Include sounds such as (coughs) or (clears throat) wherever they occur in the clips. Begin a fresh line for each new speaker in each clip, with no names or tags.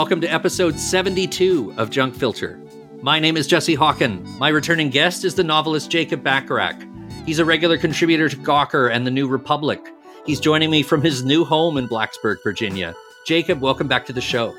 Welcome to episode 72 of Junk Filter. My name is Jesse Hawken. My returning guest is the novelist Jacob Bacharach. He's a regular contributor to Gawker and the New Republic. He's joining me from his new home in Blacksburg, Virginia. Jacob, welcome back to the show.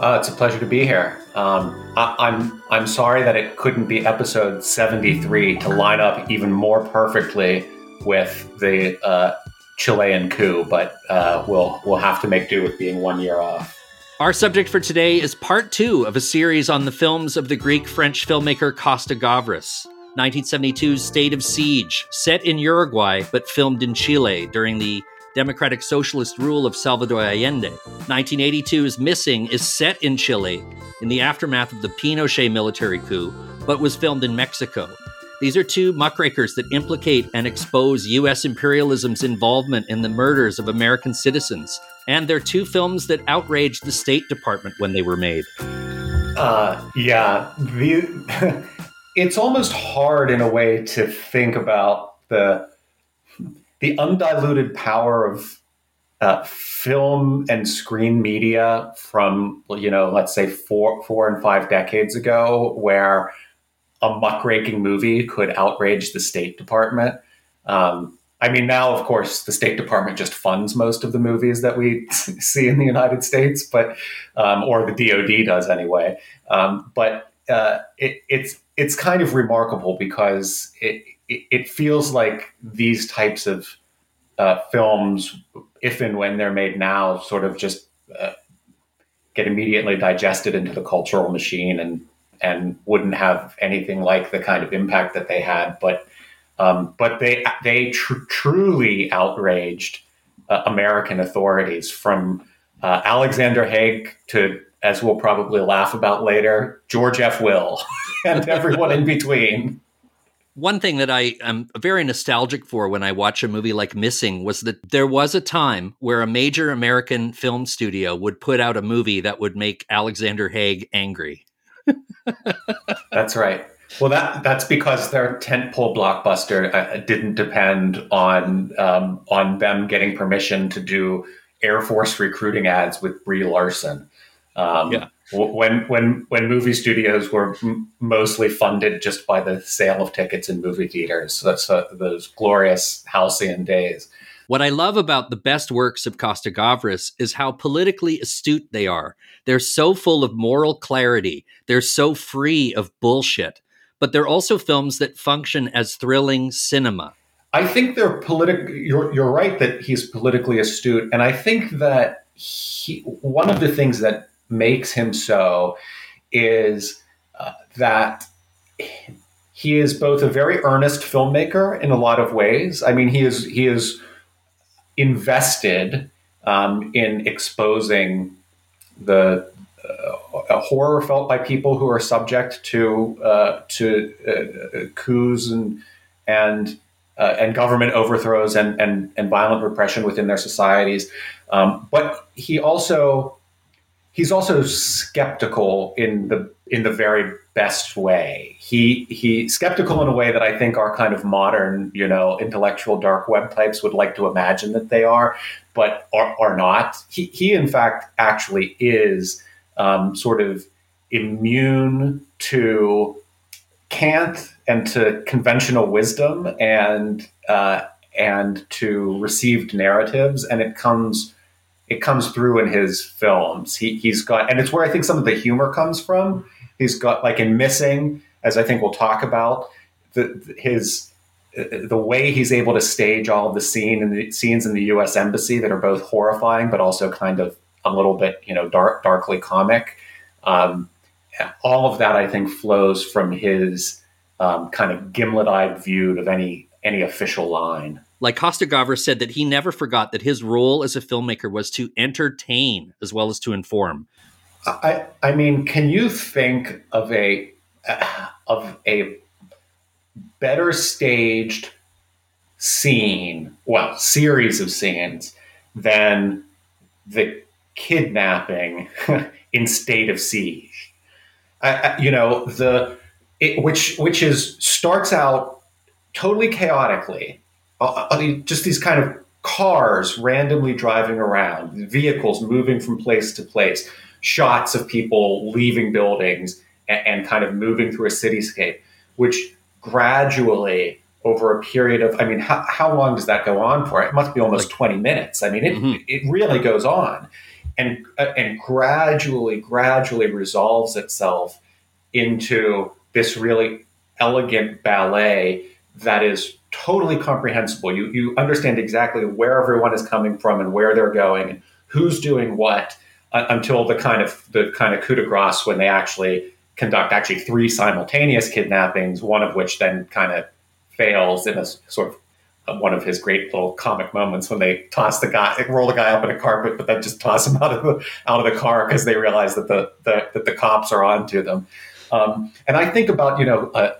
Uh, it's a pleasure to be here. Um, I, I'm I'm sorry that it couldn't be episode 73 to line up even more perfectly with the uh, Chilean coup, but uh, we'll we'll have to make do with being one year off.
Our subject for today is part two of a series on the films of the Greek French filmmaker Costa Gavras. 1972's State of Siege, set in Uruguay but filmed in Chile during the democratic socialist rule of Salvador Allende. 1982's Missing is set in Chile in the aftermath of the Pinochet military coup, but was filmed in Mexico. These are two muckrakers that implicate and expose U.S. imperialism's involvement in the murders of American citizens. And they're two films that outraged the State Department when they were made.
Uh, yeah. The, (laughs) it's almost hard in a way to think about the the undiluted power of uh, film and screen media from you know let's say four four and five decades ago where a muckraking movie could outrage the State Department. Um, I mean, now of course the State Department just funds most of the movies that we (laughs) see in the United States, but um, or the DoD does anyway. Um, but uh, it, it's it's kind of remarkable because it it, feels like these types of uh, films, if and when they're made now, sort of just uh, get immediately digested into the cultural machine and and wouldn't have anything like the kind of impact that they had. But um, but they they tr- truly outraged uh, American authorities from uh, Alexander Haig to, as we'll probably laugh about later, George F. Will (laughs) and everyone in between.
One thing that I am very nostalgic for when I watch a movie like Missing was that there was a time where a major American film studio would put out a movie that would make Alexander Haig angry.
That's right. Well, that that's because their tentpole blockbuster uh, didn't depend on um, on them getting permission to do Air Force recruiting ads with Brie Larson. Um, yeah. When when when movie studios were m- mostly funded just by the sale of tickets in movie theaters, that's uh, those glorious halcyon days.
What I love about the best works of Costa Gavras is how politically astute they are. They're so full of moral clarity. They're so free of bullshit. But they're also films that function as thrilling cinema.
I think they're political. You're, you're right that he's politically astute, and I think that he, one of the things that makes him so is uh, that he is both a very earnest filmmaker in a lot of ways. I mean, he is he is invested um, in exposing the uh, horror felt by people who are subject to uh, to uh, coups and and uh, and government overthrows and, and and violent repression within their societies. Um, but he also he's also skeptical in the in the very best way. He he skeptical in a way that I think our kind of modern, you know, intellectual dark web types would like to imagine that they are, but are, are not. He he in fact actually is um, sort of immune to cant and to conventional wisdom and uh, and to received narratives, and it comes it comes through in his films. He, he's got, and it's where I think some of the humor comes from. He's got, like in Missing, as I think we'll talk about, the, his the way he's able to stage all of the scene and the scenes in the U.S. embassy that are both horrifying but also kind of a little bit, you know, dark, darkly comic. Um, all of that, I think, flows from his um, kind of gimlet-eyed view of any any official line.
Like Costa Gavras said that he never forgot that his role as a filmmaker was to entertain as well as to inform.
I, I mean, can you think of a of a better staged scene, well, series of scenes than the kidnapping (laughs) in state of siege? I, you know the it, which which is starts out totally chaotically uh, uh, just these kind of cars randomly driving around, vehicles moving from place to place, shots of people leaving buildings and, and kind of moving through a cityscape, which gradually over a period of, I mean, how, how long does that go on for? It must be almost like, 20 minutes. I mean, it, mm-hmm. it really goes on and, uh, and gradually, gradually resolves itself into this really elegant ballet that is totally comprehensible. You, you understand exactly where everyone is coming from and where they're going who's doing what uh, until the kind of the kind of coup de grace when they actually conduct actually three simultaneous kidnappings, one of which then kind of fails in a sort of uh, one of his great little comic moments when they toss the guy, roll the guy up in a carpet, but then just toss him (laughs) out of the out of the car because they realize that the, the, that the cops are onto them. Um, and I think about you know uh,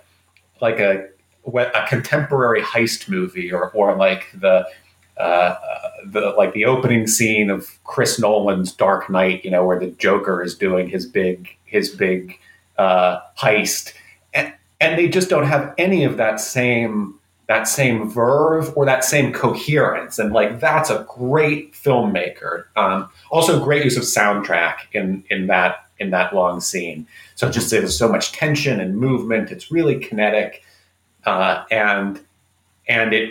like a a contemporary heist movie or or like the uh, the like the opening scene of Chris Nolan's Dark Knight, you know, where the Joker is doing his big his big uh, heist, and they just don't have any of that same that same verve or that same coherence. And like that's a great filmmaker. Um, also great use of soundtrack in in that in that long scene. So just there's so much tension and movement. It's really kinetic uh, and and it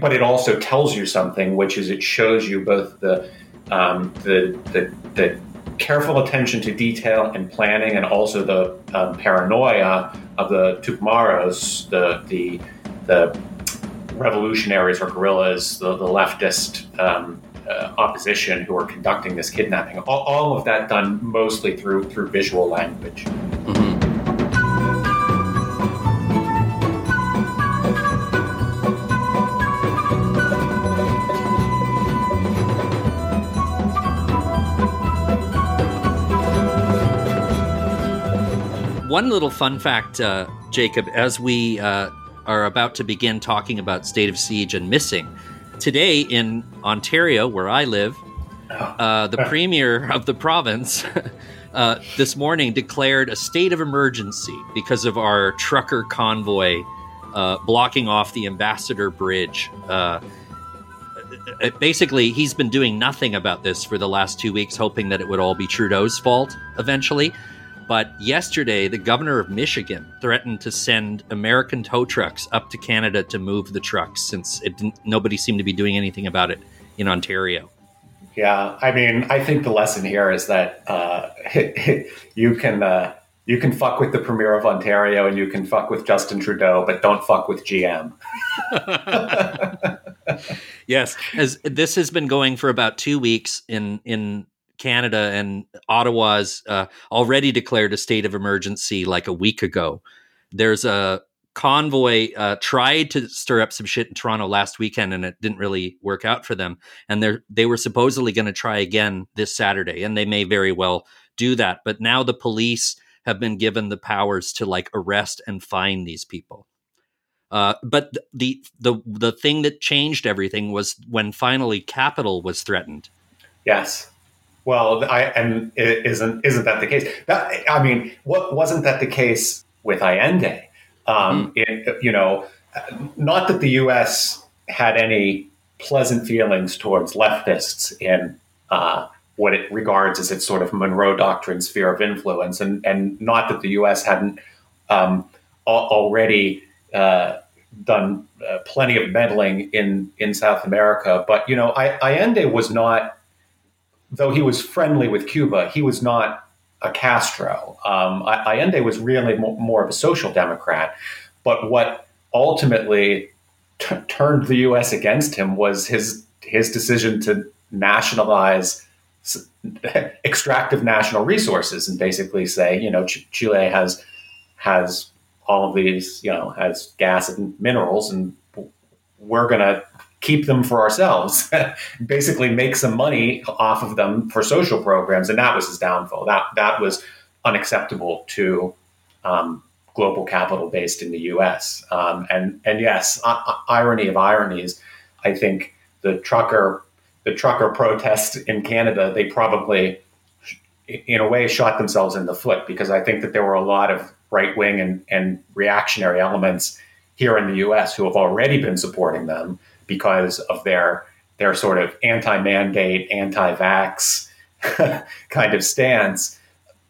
but it also tells you something which is it shows you both the um, the, the the careful attention to detail and planning, and also the um, paranoia of the Tupamaros, the the the revolutionaries or guerrillas, the, the leftist um, uh, opposition who are conducting this kidnapping. All, all, of that done mostly through through visual language. Mm-hmm.
One little fun fact, uh, Jacob, as we uh, are about to begin talking about state of siege and missing, today in Ontario, where I live, uh, the (laughs) premier of the province (laughs) uh, this morning declared a state of emergency because of our trucker convoy uh, blocking off the Ambassador Bridge. Uh, basically, he's been doing nothing about this for the last two weeks, hoping that it would all be Trudeau's fault eventually. But yesterday, the governor of Michigan threatened to send American tow trucks up to Canada to move the trucks since nobody seemed to be doing anything about it in Ontario.
Yeah, I mean, I think the lesson here is that uh, (laughs) you can uh, you can fuck with the premier of Ontario and you can fuck with Justin Trudeau, but don't fuck with GM. (laughs)
yes, as this has been going for about two weeks in in Canada and Ottawa's uh, already declared a state of emergency like a week ago. There's a convoy uh, tried to stir up some shit in Toronto last weekend, and it didn't really work out for them. And they they were supposedly going to try again this Saturday, and they may very well do that. But now the police have been given the powers to like arrest and fine these people. Uh, but the the the thing that changed everything was when finally capital was threatened.
Yes. Well, I and isn't isn't that the case? That, I mean, what wasn't that the case with Allende? Um, mm. it, you know, not that the U.S. had any pleasant feelings towards leftists in uh, what it regards as its sort of Monroe Doctrine sphere of influence, and and not that the U.S. hadn't um, already uh, done uh, plenty of meddling in in South America. But you know, I, Allende was not though he was friendly with Cuba, he was not a Castro. Um, Allende was really more of a social democrat. But what ultimately t- turned the U.S. against him was his his decision to nationalize (laughs) extractive national resources and basically say, you know, Ch- Chile has has all of these, you know, has gas and minerals, and we're going to keep them for ourselves, (laughs) basically make some money off of them for social programs, and that was his downfall. That that was unacceptable to um, global capital based in the U.S. Um, and and yes, uh, irony of ironies, I think the trucker the trucker protest in Canada they probably in a way shot themselves in the foot because I think that there were a lot of right wing and, and reactionary elements here in the U.S. who have already been supporting them because of their their sort of anti-mandate, anti-vax (laughs) kind of stance.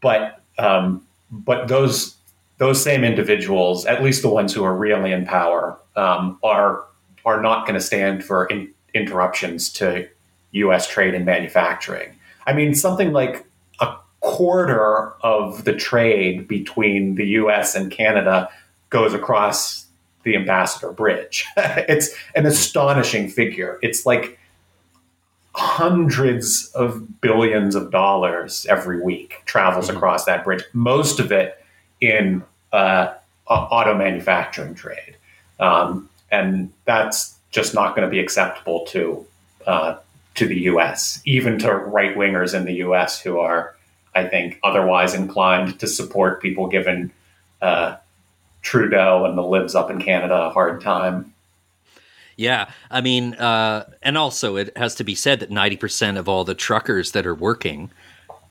But um, but those those same individuals, at least the ones who are really in power, um, are are not going to stand for in, interruptions to U.S. trade and manufacturing. I mean, something like a quarter of the trade between the U.S. and Canada goes across the Ambassador Bridge. (laughs) it's an astonishing figure. It's like hundreds of billions of dollars every week travels mm-hmm. across that bridge. Most of it in uh, auto manufacturing trade, um, and that's just not going to be acceptable to uh, to the U.S., even to right wingers in the U.S. who are, I think, otherwise inclined to support people given uh, Trudeau and the libs up in Canada a hard time.
Yeah, I mean, uh, and also it has to be said that ninety percent of all the truckers that are working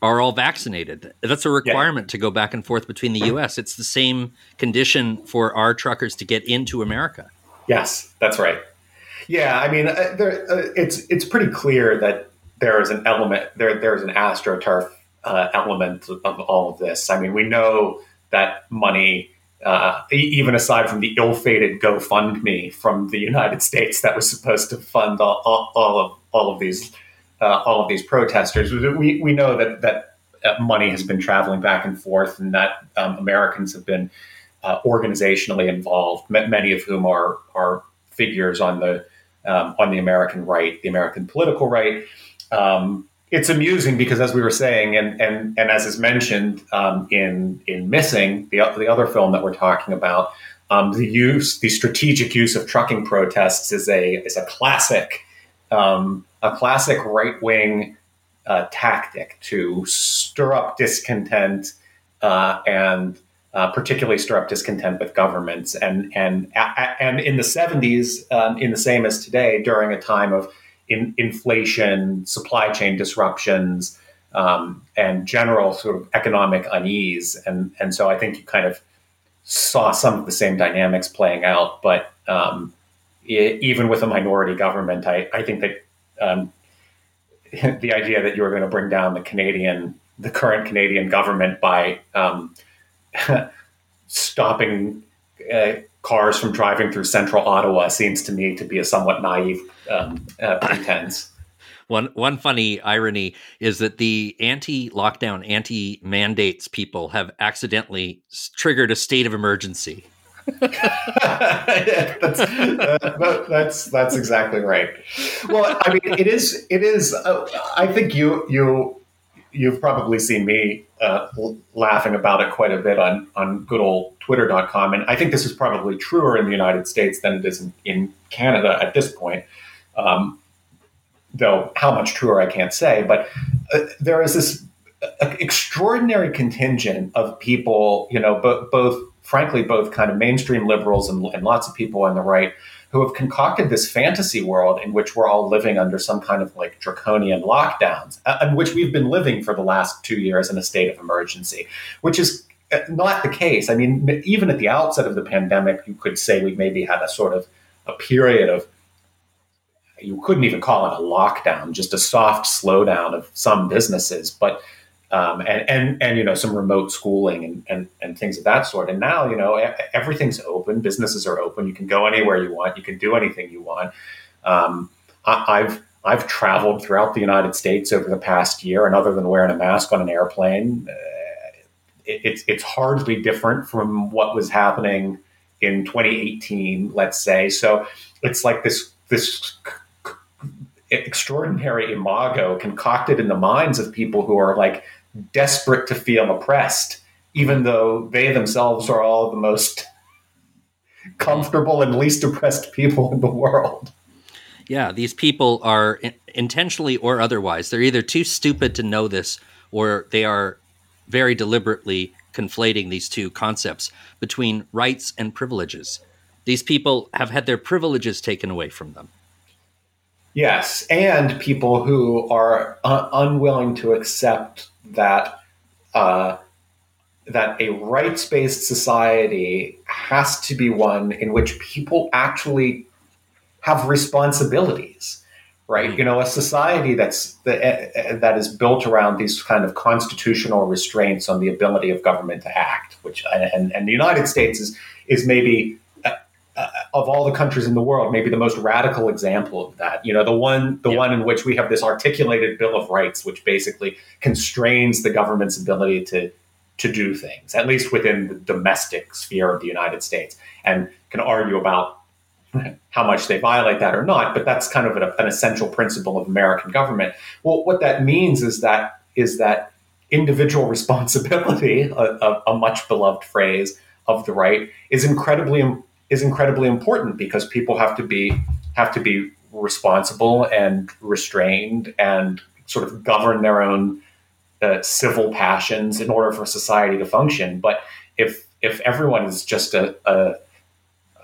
are all vaccinated. That's a requirement yeah. to go back and forth between the U.S. It's the same condition for our truckers to get into America.
Yes, that's right. Yeah, I mean, uh, there, uh, it's it's pretty clear that there is an element there. There's an astroturf uh, element of all of this. I mean, we know that money, uh, even aside from the ill-fated GoFundMe from the United States that was supposed to fund all, all, all of all of these uh, all of these protesters, we we know that that uh, money has been traveling back and forth, and that um, Americans have been organizationally involved, many of whom are are figures on the um, on the American right, the American political right. Um, it's amusing because, as we were saying, and and and as is mentioned um, in in Missing, the the other film that we're talking about, um, the use, the strategic use of trucking protests is a is a classic, um, a classic right wing uh, tactic to stir up discontent uh, and uh, particularly stir up discontent with governments. And and and in the 70s, um, in the same as today, during a time of in, inflation, supply chain disruptions, um, and general sort of economic unease. And and so I think you kind of saw some of the same dynamics playing out. But um, it, even with a minority government, I, I think that um, (laughs) the idea that you were going to bring down the Canadian, the current Canadian government by um, (laughs) stopping uh, cars from driving through central Ottawa seems to me to be a somewhat naive um, uh, (coughs) pretense.
One one funny irony is that the anti-lockdown, anti-mandates people have accidentally triggered a state of emergency. (laughs) (laughs)
that's, uh, that's that's exactly right. Well, I mean, it is it is. Uh, I think you you you've probably seen me uh, laughing about it quite a bit on, on good old twitter.com. And I think this is probably truer in the United States than it is in, in Canada at this point. Um, though how much truer I can't say, but uh, there is this uh, extraordinary contingent of people, you know, bo- both, frankly, both kind of mainstream liberals and, and lots of people on the right who have concocted this fantasy world in which we're all living under some kind of like draconian lockdowns, uh, in which we've been living for the last two years in a state of emergency, which is uh, not the case. I mean, even at the outset of the pandemic, you could say we maybe had a sort of a period of you couldn't even call it a lockdown, just a soft slowdown of some businesses, but um, and and and you know some remote schooling and, and and things of that sort. And now you know everything's open, businesses are open. You can go anywhere you want. You can do anything you want. Um, I, have I've traveled throughout the United States over the past year, and other than wearing a mask on an airplane, uh, it, it's it's hardly different from what was happening in 2018, let's say. So it's like this this extraordinary imago concocted in the minds of people who are like desperate to feel oppressed, even though they themselves are all the most (laughs) comfortable and least oppressed people in the world.
Yeah, these people are intentionally or otherwise, they're either too stupid to know this or they are very deliberately conflating these two concepts between rights and privileges. These people have had their privileges taken away from them.
Yes, and people who are un- unwilling to accept that uh, that a rights based society has to be one in which people actually have responsibilities, right? Mm-hmm. You know, a society that's that, that is built around these kind of constitutional restraints on the ability of government to act, which and, and the United States is is maybe uh, of all the countries in the world, maybe the most radical example of that. You know, the one the one in which we have this articulated Bill of Rights, which basically constrains the government's ability to to do things, at least within the domestic sphere of the United States, and can argue about how much they violate that or not. But that's kind of an, an essential principle of American government. Well, what that means is that is that individual (laughs) responsibility, a, a, a much beloved phrase of the right, is incredibly is incredibly important because people have to be have to be responsible and restrained and sort of govern their own uh, civil passions in order for society to function. But if if everyone is just a, a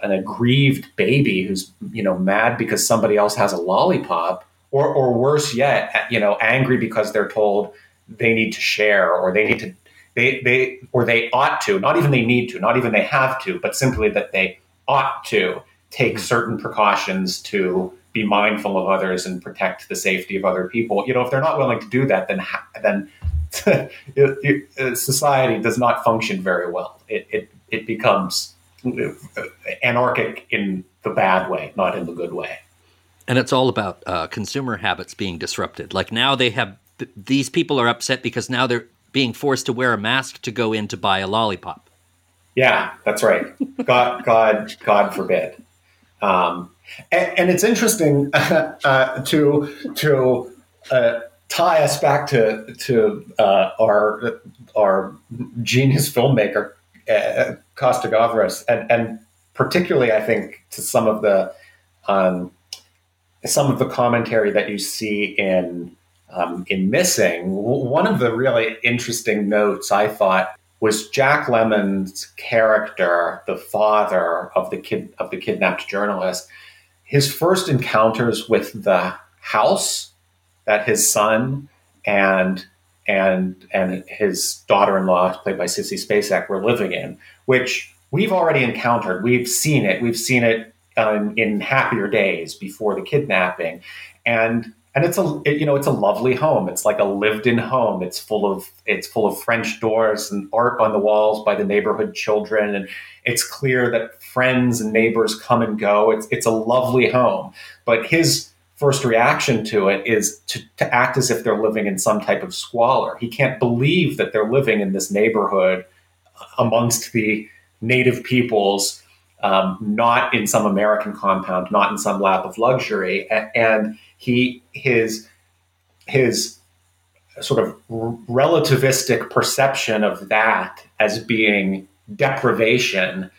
an aggrieved baby who's you know mad because somebody else has a lollipop, or or worse yet, you know, angry because they're told they need to share or they need to they they or they ought to, not even they need to, not even they have to, but simply that they ought to take hmm. certain precautions to be mindful of others and protect the safety of other people. You know, if they're not willing to do that, then then (laughs) it, it, uh, society does not function very well. It, it it becomes uh, anarchic in the bad way, not in the good way.
And it's all about uh, consumer habits being disrupted. Like now, they have these people are upset because now they're being forced to wear a mask to go in to buy a lollipop.
Yeah, that's right. God, God, God forbid. Um, and, and, it's interesting (laughs) uh, to to uh, tie us back to to uh, our our genius filmmaker uh, Costa Gavras, and, and particularly I think to some of the um, some of the commentary that you see in um, in Missing. One of the really interesting notes I thought was Jack Lemmon's character, the father of the kid of the kidnapped journalist. His first encounters with the house that his son and and and his daughter-in-law, played by Sissy Spacek, were living in, which we've already encountered. We've seen it. We've seen it um, in happier days before the kidnapping, and and it's a it, you know it's a lovely home. It's like a lived-in home. It's full of it's full of french doors and art on the walls by the neighborhood children. And it's clear that friends and neighbors come and go. It's it's a lovely home. But his first reaction to it is to, to act as if they're living in some type of squalor. He can't believe that they're living in this neighborhood amongst the native peoples um, not in some american compound not in some lap of luxury. And, and he his his sort of relativistic perception of that as being deprivation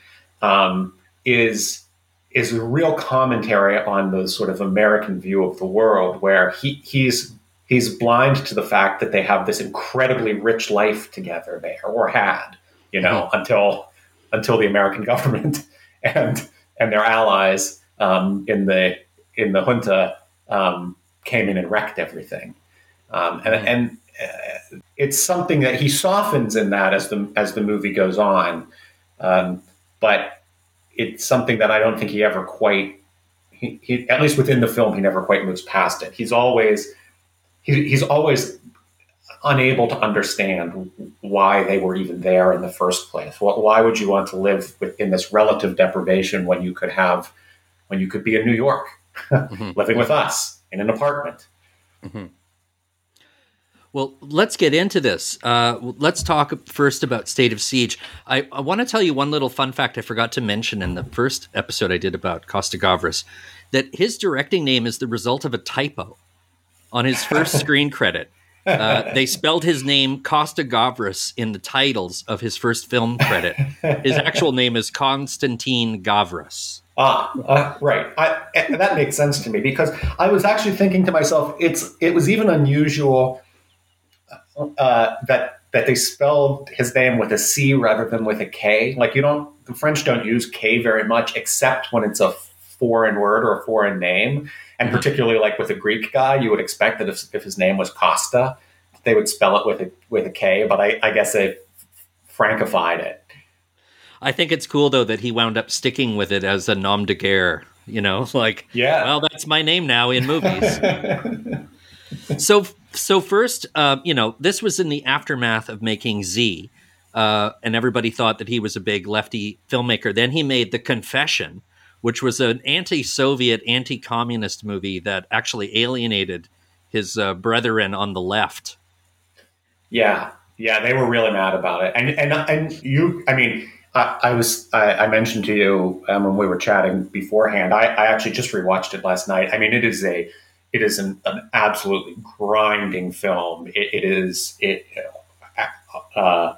um, is is a real commentary on the sort of American view of the world, where he he's he's blind to the fact that they have this incredibly rich life together there, or had, you know, mm-hmm. until until the American (laughs) government and and their allies um, in the in the junta um, came in and wrecked everything. Um, and, mm. and uh, it's something that he softens in that as the as the movie goes on, um, but it's something that I don't think he ever quite. He, he, at least within the film, he never quite moves past it. He's always he, he's always unable to understand why they were even there in the first place. Why would you want to live in this relative deprivation when you could have when you could be in New York? Mm-hmm. (laughs) living with us in an apartment. Mm-hmm.
Well, let's get into this. Uh, let's talk first about State of Siege. I, I want to tell you one little fun fact I forgot to mention in the first episode I did about Costa Gavras that his directing name is the result of a typo on his first (laughs) screen credit. Uh, they spelled his name Costa Gavras in the titles of his first film credit. His actual name is Konstantin Gavras.
Ah, uh, right. I, that makes sense to me because I was actually thinking to myself, it's it was even unusual uh, that that they spelled his name with a C rather than with a K. Like you don't, the French don't use K very much, except when it's a foreign word or a foreign name, and mm-hmm. particularly like with a Greek guy, you would expect that if, if his name was Costa, they would spell it with a with a K. But I, I guess they frankified it.
I think it's cool though that he wound up sticking with it as a nom de guerre. You know, (laughs) like
yeah,
well, that's my name now in movies. (laughs) so so first, uh, you know, this was in the aftermath of making Z, uh, and everybody thought that he was a big lefty filmmaker. Then he made The Confession, which was an anti-Soviet, anti-communist movie that actually alienated his uh, brethren on the left.
Yeah, yeah, they were really mad about it, and and and you, I mean. I, I was I, I, mentioned to you um, when we were chatting beforehand. I, I actually just rewatched it last night. I mean, it is a it is an, an absolutely grinding film. it, it is it. Uh,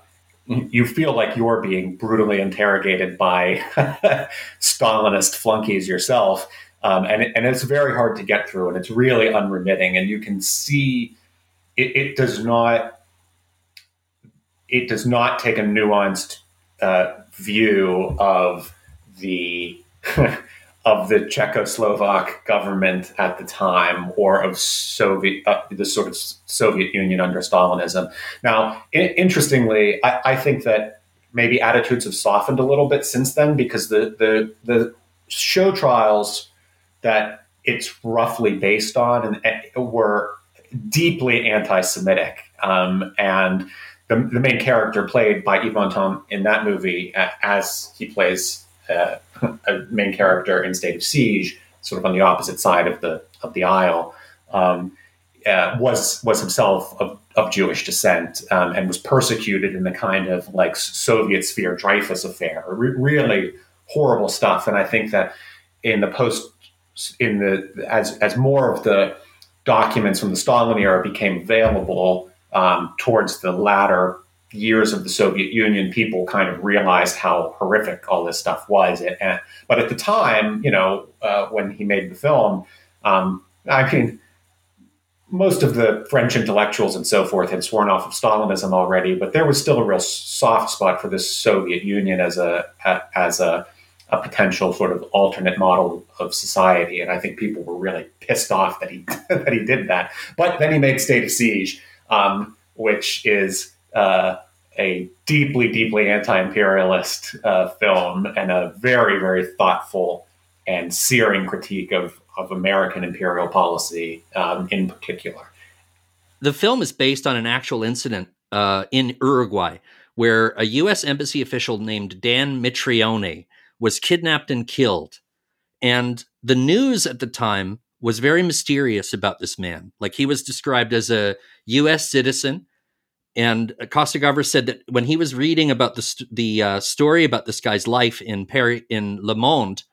you feel like you're being brutally interrogated by (laughs) Stalinist flunkies yourself, um, and and it's very hard to get through, and it's really unremitting, and you can see it, it does not it does not take a nuanced uh, view of the (laughs) of the Czechoslovak government at the time or of Soviet, uh, the sort of Soviet Union under Stalinism. Now, I- interestingly, I-, I, think that maybe attitudes have softened a little bit since then because the, the, the show trials that it's roughly based on and, and were deeply anti-Semitic. Um, and the, the, main character played by Yves Montand in that movie, uh, as he plays uh, (laughs) a main character in State of Siege, sort of on the opposite side of the of the aisle, um, uh, was was himself of, of Jewish descent um, and was persecuted in the kind of like Soviet sphere Dreyfus affair. Re- really horrible stuff. And I think that in the post in the as as more of the documents from the Stalin era became available um, towards the latter years of the Soviet Union, people kind of realized how horrific all this stuff was. And, but at the time, you know, uh, when he made the film, um, I mean, most of the French intellectuals and so forth had sworn off of Stalinism already, but there was still a real soft spot for the Soviet Union as a as a, a potential sort of alternate model of society. And I think people were really pissed off that he (laughs) that he did that. But then he made State of Siege, um, which is uh, a deeply, deeply anti-imperialist uh, film and a very, very thoughtful and searing critique of, of American imperial policy um, in particular.
The film is based on an actual incident uh, in Uruguay where a U.S. embassy official named Dan Mitrione was kidnapped and killed. And the news at the time was very mysterious about this man. Like he was described as a U.S. citizen and Costa said that when he was reading about the st- the uh, story about this guy's life in Paris in Le Monde,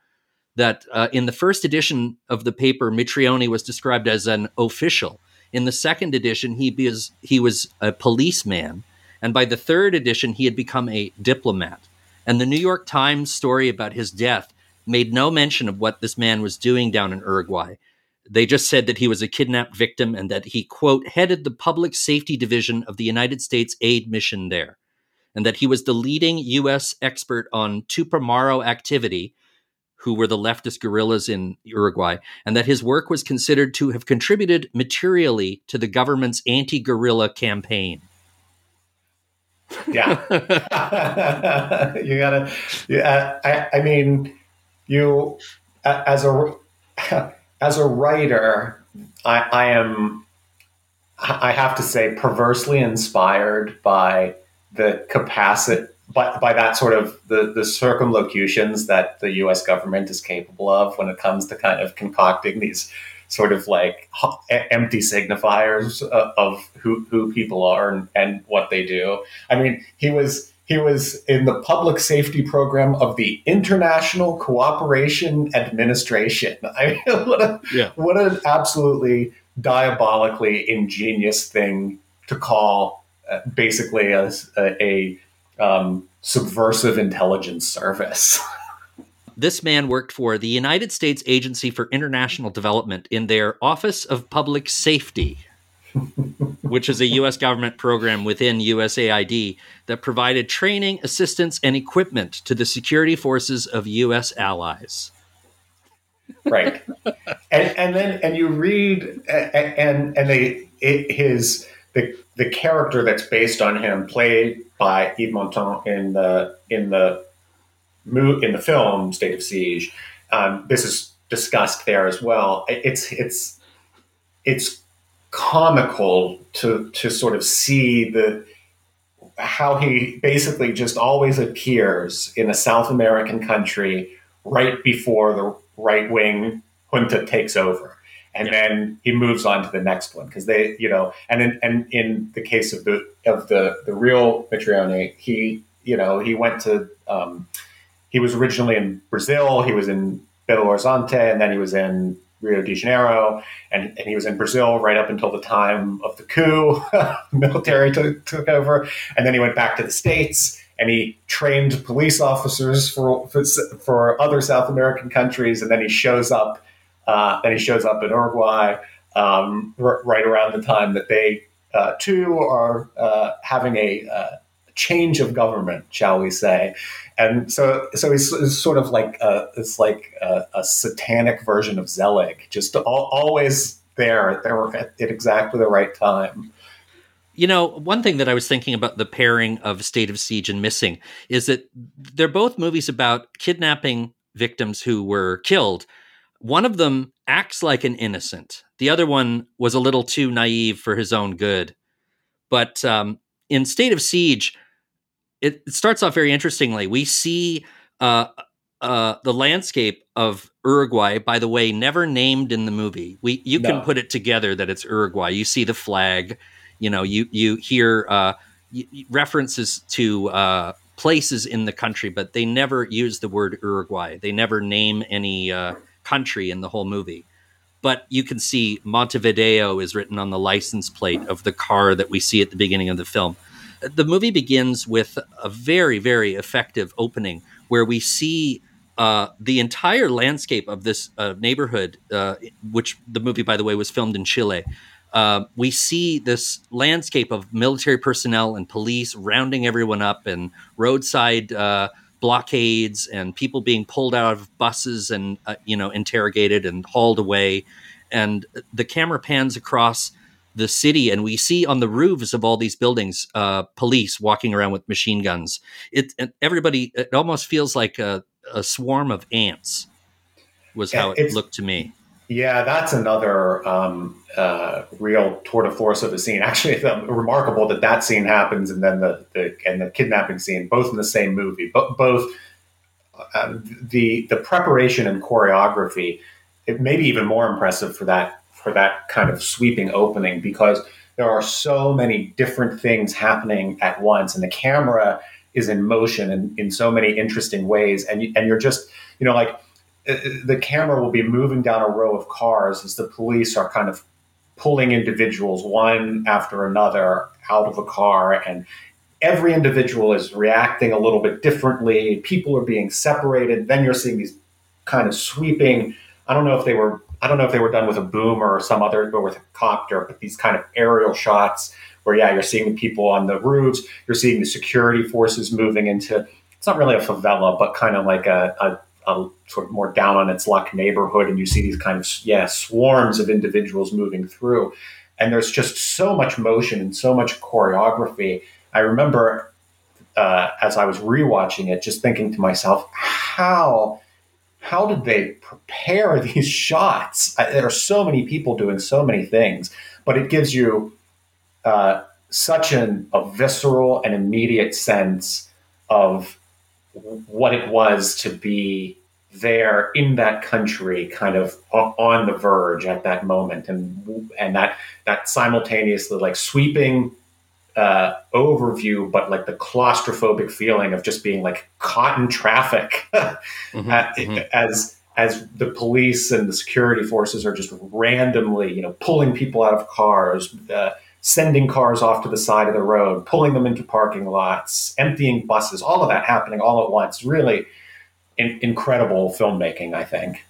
that uh, in the first edition of the paper, Mitrione was described as an official. In the second edition, he was he was a policeman, and by the third edition, he had become a diplomat. And the New York Times story about his death made no mention of what this man was doing down in Uruguay. They just said that he was a kidnapped victim and that he, quote, headed the public safety division of the United States aid mission there, and that he was the leading U.S. expert on Tupamaro activity, who were the leftist guerrillas in Uruguay, and that his work was considered to have contributed materially to the government's anti guerrilla campaign.
Yeah. (laughs) you gotta, yeah, I, I mean, you, as a, as a writer, I, I am, I have to say, perversely inspired by the capacity, by, by that sort of the, the circumlocutions that the US government is capable of when it comes to kind of concocting these sort of like empty signifiers uh, of who, who people are and, and what they do. I mean, he was he was in the public safety program of the International Cooperation Administration. (laughs) I mean, what, a, yeah. what an absolutely diabolically ingenious thing to call uh, basically as a, a um, subversive intelligence service. (laughs)
this man worked for the United States Agency for International Development in their Office of Public Safety which is a U.S. government program within USAID that provided training, assistance, and equipment to the security forces of U.S. allies.
Right, and, and then and you read and and they it, his the the character that's based on him, played by Yves Montand in the in the in the film State of Siege. Um, this is discussed there as well. It's it's it's comical to to sort of see the how he basically just always appears in a South American country right before the right wing junta takes over. And yeah. then he moves on to the next one because they, you know, and in, and in the case of the of the the real Mitrione, he, you know, he went to, um, he was originally in Brazil, he was in Belo Horizonte, and then he was in Rio de Janeiro, and, and he was in Brazil right up until the time of the coup. (laughs) military took, took over, and then he went back to the States and he trained police officers for, for, for other South American countries, and then he shows up. Uh, then he shows up in Uruguay um, r- right around the time that they uh, too are uh, having a uh, change of government, shall we say? And so, so he's, he's sort of like a, it's like a, a satanic version of Zelig, just all, always there, there at, at exactly the right time.
You know, one thing that I was thinking about the pairing of State of Siege and Missing is that they're both movies about kidnapping victims who were killed. One of them acts like an innocent. The other one was a little too naive for his own good. But um, in State of Siege, it, it starts off very interestingly. We see uh, uh, the landscape of Uruguay, by the way, never named in the movie. We you no. can put it together that it's Uruguay. You see the flag, you know, you you hear uh, references to uh, places in the country, but they never use the word Uruguay. They never name any uh, country in the whole movie. But you can see Montevideo is written on the license plate of the car that we see at the beginning of the film the movie begins with a very, very effective opening where we see uh, the entire landscape of this uh, neighborhood, uh, which the movie, by the way, was filmed in Chile. Uh, we see this landscape of military personnel and police rounding everyone up, and roadside uh, blockades, and people being pulled out of buses and uh, you know interrogated and hauled away. And the camera pans across the city and we see on the roofs of all these buildings uh, police walking around with machine guns. It everybody it almost feels like a, a swarm of ants was how it looked to me.
Yeah that's another um, uh, real tour de force of the scene. Actually it's um, remarkable that that scene happens and then the, the and the kidnapping scene both in the same movie but both uh, the the preparation and choreography it may be even more impressive for that for that kind of sweeping opening because there are so many different things happening at once and the camera is in motion in, in so many interesting ways. And, and you're just you know like uh, the camera will be moving down a row of cars as the police are kind of pulling individuals one after another out of a car. And every individual is reacting a little bit differently. People are being separated. Then you're seeing these kind of sweeping i don't know if they were I don't know if they were done with a boom or some other, but with a copter, but these kind of aerial shots where, yeah, you're seeing the people on the roofs, you're seeing the security forces moving into, it's not really a favela, but kind of like a, a, a sort of more down on its luck neighborhood. And you see these kind of, yeah, swarms of individuals moving through. And there's just so much motion and so much choreography. I remember uh, as I was rewatching it, just thinking to myself, how how did they prepare (laughs) these shots? I, there are so many people doing so many things, but it gives you uh, such an, a visceral and immediate sense of what it was to be there in that country, kind of on the verge at that moment, and and that that simultaneously like sweeping uh, overview, but like the claustrophobic feeling of just being like caught in traffic (laughs) mm-hmm, mm-hmm. as as the police and the security forces are just randomly, you know, pulling people out of cars, uh, sending cars off to the side of the road, pulling them into parking lots, emptying buses, all of that happening all at once. Really in- incredible filmmaking, I think.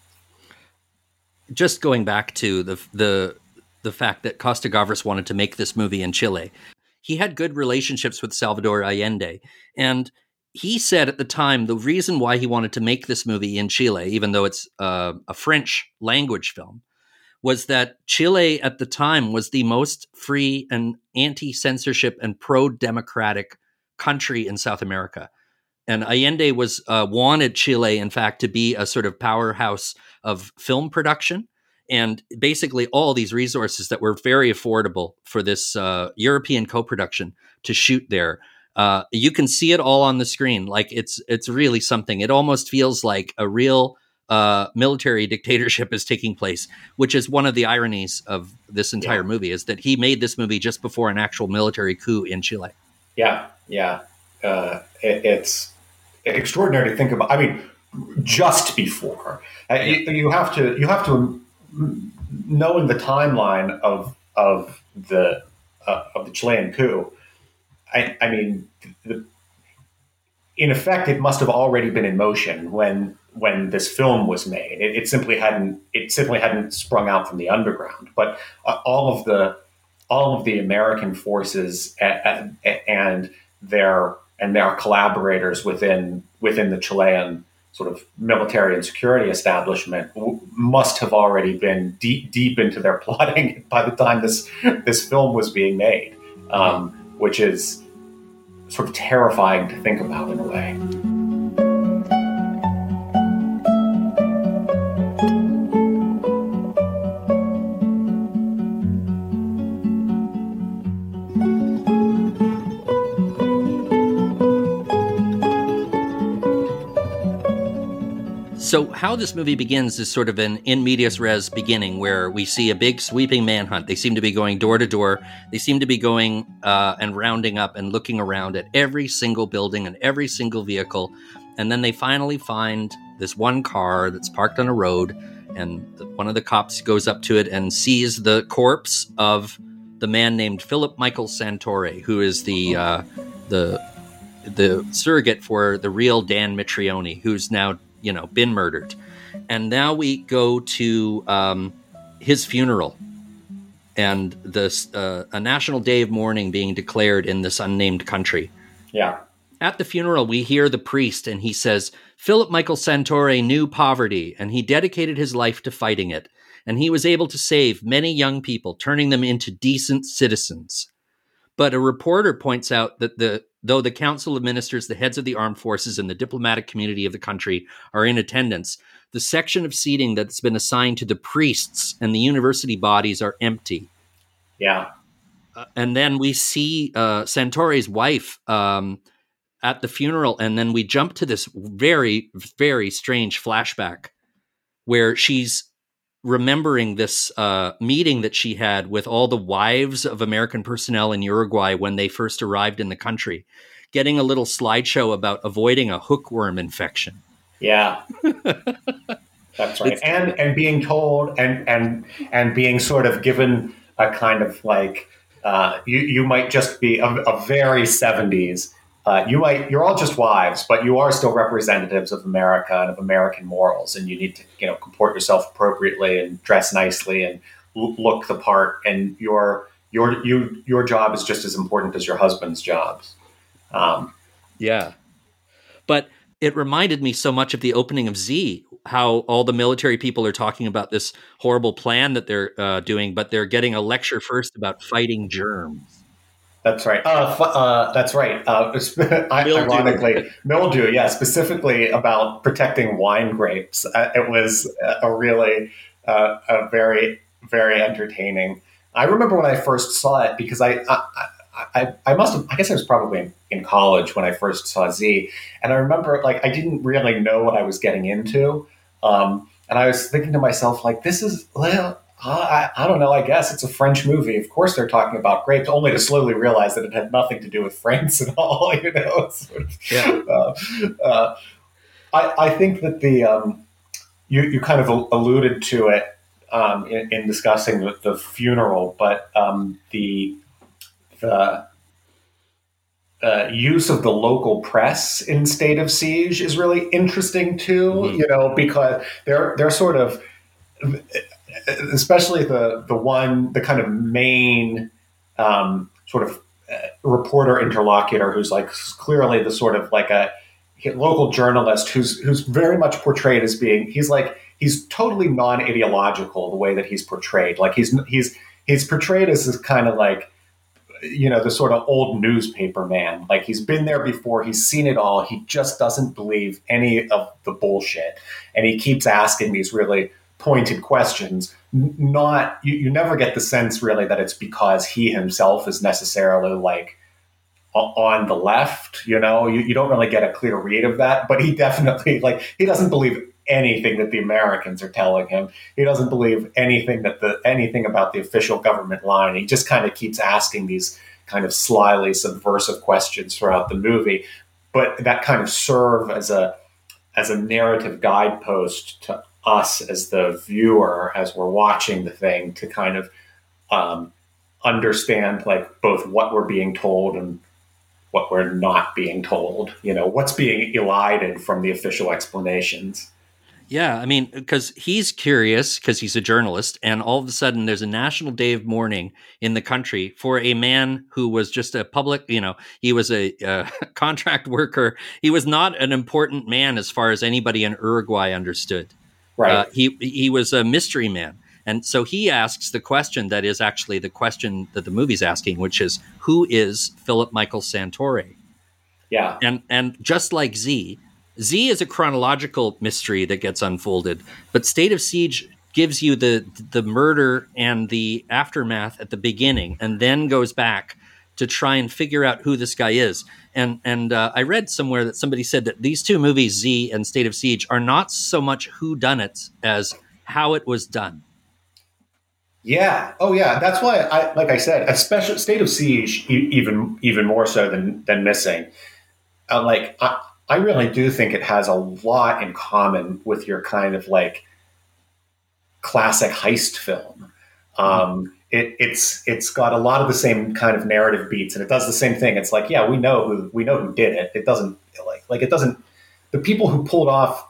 Just going back to the the the fact that Costa Gavras wanted to make this movie in Chile he had good relationships with Salvador Allende. And he said at the time the reason why he wanted to make this movie in Chile, even though it's uh, a French language film, was that Chile at the time was the most free and anti censorship and pro democratic country in South America. and Allende was uh, wanted Chile, in fact, to be a sort of powerhouse of film production. And basically, all these resources that were very affordable for this uh, European co-production to shoot there. Uh, you can see it all on the screen. Like it's it's really something. It almost feels like a real uh, military (laughs) dictatorship is taking place, which is one of the ironies of this entire yeah. movie is that he made this movie just before an actual military coup in Chile.
Yeah, yeah, uh, it, it's extraordinary to think about. I mean, just before uh, you, you, have to you have to knowing the timeline of of the uh, of the Chilean coup. I, I mean, the, in effect, it must have already been in motion when when this film was made. It, it simply hadn't it simply hadn't sprung out from the underground. But uh, all of the all of the American forces and, and their and their collaborators within within the Chilean sort of military and security establishment w- must have already been deep deep into their (laughs) plotting by the time this this film was being made, um, which is sort of terrifying to think about in a way.
How this movie begins is sort of an in medias res beginning where we see a big sweeping manhunt. They seem to be going door to door. They seem to be going uh, and rounding up and looking around at every single building and every single vehicle. And then they finally find this one car that's parked on a road. And one of the cops goes up to it and sees the corpse of the man named Philip Michael Santore, who is the uh, the the surrogate for the real Dan Mitrione, who's now you know, been murdered. And now we go to um, his funeral and this uh, a national day of mourning being declared in this unnamed country.
Yeah.
At the funeral, we hear the priest, and he says, Philip Michael Santore knew poverty, and he dedicated his life to fighting it. And he was able to save many young people, turning them into decent citizens. But a reporter points out that the though the council of ministers, the heads of the armed forces, and the diplomatic community of the country are in attendance, the section of seating that's been assigned to the priests and the university bodies are empty.
Yeah.
Uh, and then we see uh, Santore's wife um, at the funeral, and then we jump to this very, very strange flashback where she's remembering this uh, meeting that she had with all the wives of American personnel in Uruguay when they first arrived in the country, getting a little slideshow about avoiding a hookworm infection.
Yeah. (laughs) That's right. It's, and and being told and and and being sort of given a kind of like uh, you you might just be a, a very 70s uh, you might you're all just wives, but you are still representatives of America and of American morals, and you need to you know comport yourself appropriately and dress nicely and l- look the part. And your your you your job is just as important as your husband's jobs.
Um, yeah, but it reminded me so much of the opening of Z, how all the military people are talking about this horrible plan that they're uh, doing, but they're getting a lecture first about fighting germs.
That's right. Uh, uh, that's right. Uh, (laughs) ironically, mildew. Yeah, specifically about protecting wine grapes. Uh, it was a really uh, a very very entertaining. I remember when I first saw it because I I, I, I must have I guess I was probably in, in, college when I first saw Z, and I remember like I didn't really know what I was getting into. Um, and I was thinking to myself, like, this is well, I, I, don't know. I guess it's a French movie. Of course, they're talking about grapes, only to slowly realize that it had nothing to do with France at all. (laughs) You know, (laughs) sort of, yeah. Uh, uh, I, I think that the um, you you kind of alluded to it um, in, in, discussing the, the funeral, but um, the the uh, use of the local press in State of Siege is really interesting too. Mm-hmm. You know, because they're they're sort of especially the the one the kind of main um, sort of uh, reporter interlocutor who's like clearly the sort of like a local journalist who's who's very much portrayed as being he's like he's totally non-ideological the way that he's portrayed. Like he's he's he's portrayed as this kind of like you know the sort of old newspaper man. Like he's been there before. He's seen it all. He just doesn't believe any of the bullshit. And he keeps asking these really pointed questions not you, you never get the sense really that it's because he himself is necessarily like on the left you know you, you don't really get a clear read of that but he (laughs) definitely like he doesn't believe anything that the Americans are telling him. He doesn't believe anything that the anything about the official government line. He just kind of keeps asking these kind of slyly subversive questions throughout the movie, but that kind of serve as a as a narrative guidepost to us as the viewer as we're watching the thing to kind of um, understand like both what we're being told and what we're not being told you know what's being elided from the official explanations
yeah, I mean, because he's curious because he's a journalist, and all of a sudden there's a national day of mourning in the country for a man who was just a public, you know, he was a, a (laughs) contract worker. He was not an important man as far as anybody in Uruguay understood.
Right. Uh,
he he was a mystery man, and so he asks the question that is actually the question that the movie's asking, which is, who is Philip Michael Santore?
Yeah.
And and just like Z, Z is a chronological mystery that gets unfolded, but State of Siege gives you the the murder and the aftermath at the beginning, and then goes back to try and figure out who this guy is. And and uh, I read somewhere that somebody said that these two movies, Z and State of Siege, are not so much who done it as how it was done.
Yeah. Oh, yeah. That's why I, like I said, especially State of Siege, even even more so than than Missing. Uh, like I, I really do think it has a lot in common with your kind of like classic heist film. Um, it, it's it's got a lot of the same kind of narrative beats, and it does the same thing. It's like, yeah, we know who we know who did it. It doesn't like like it doesn't. The people who pulled off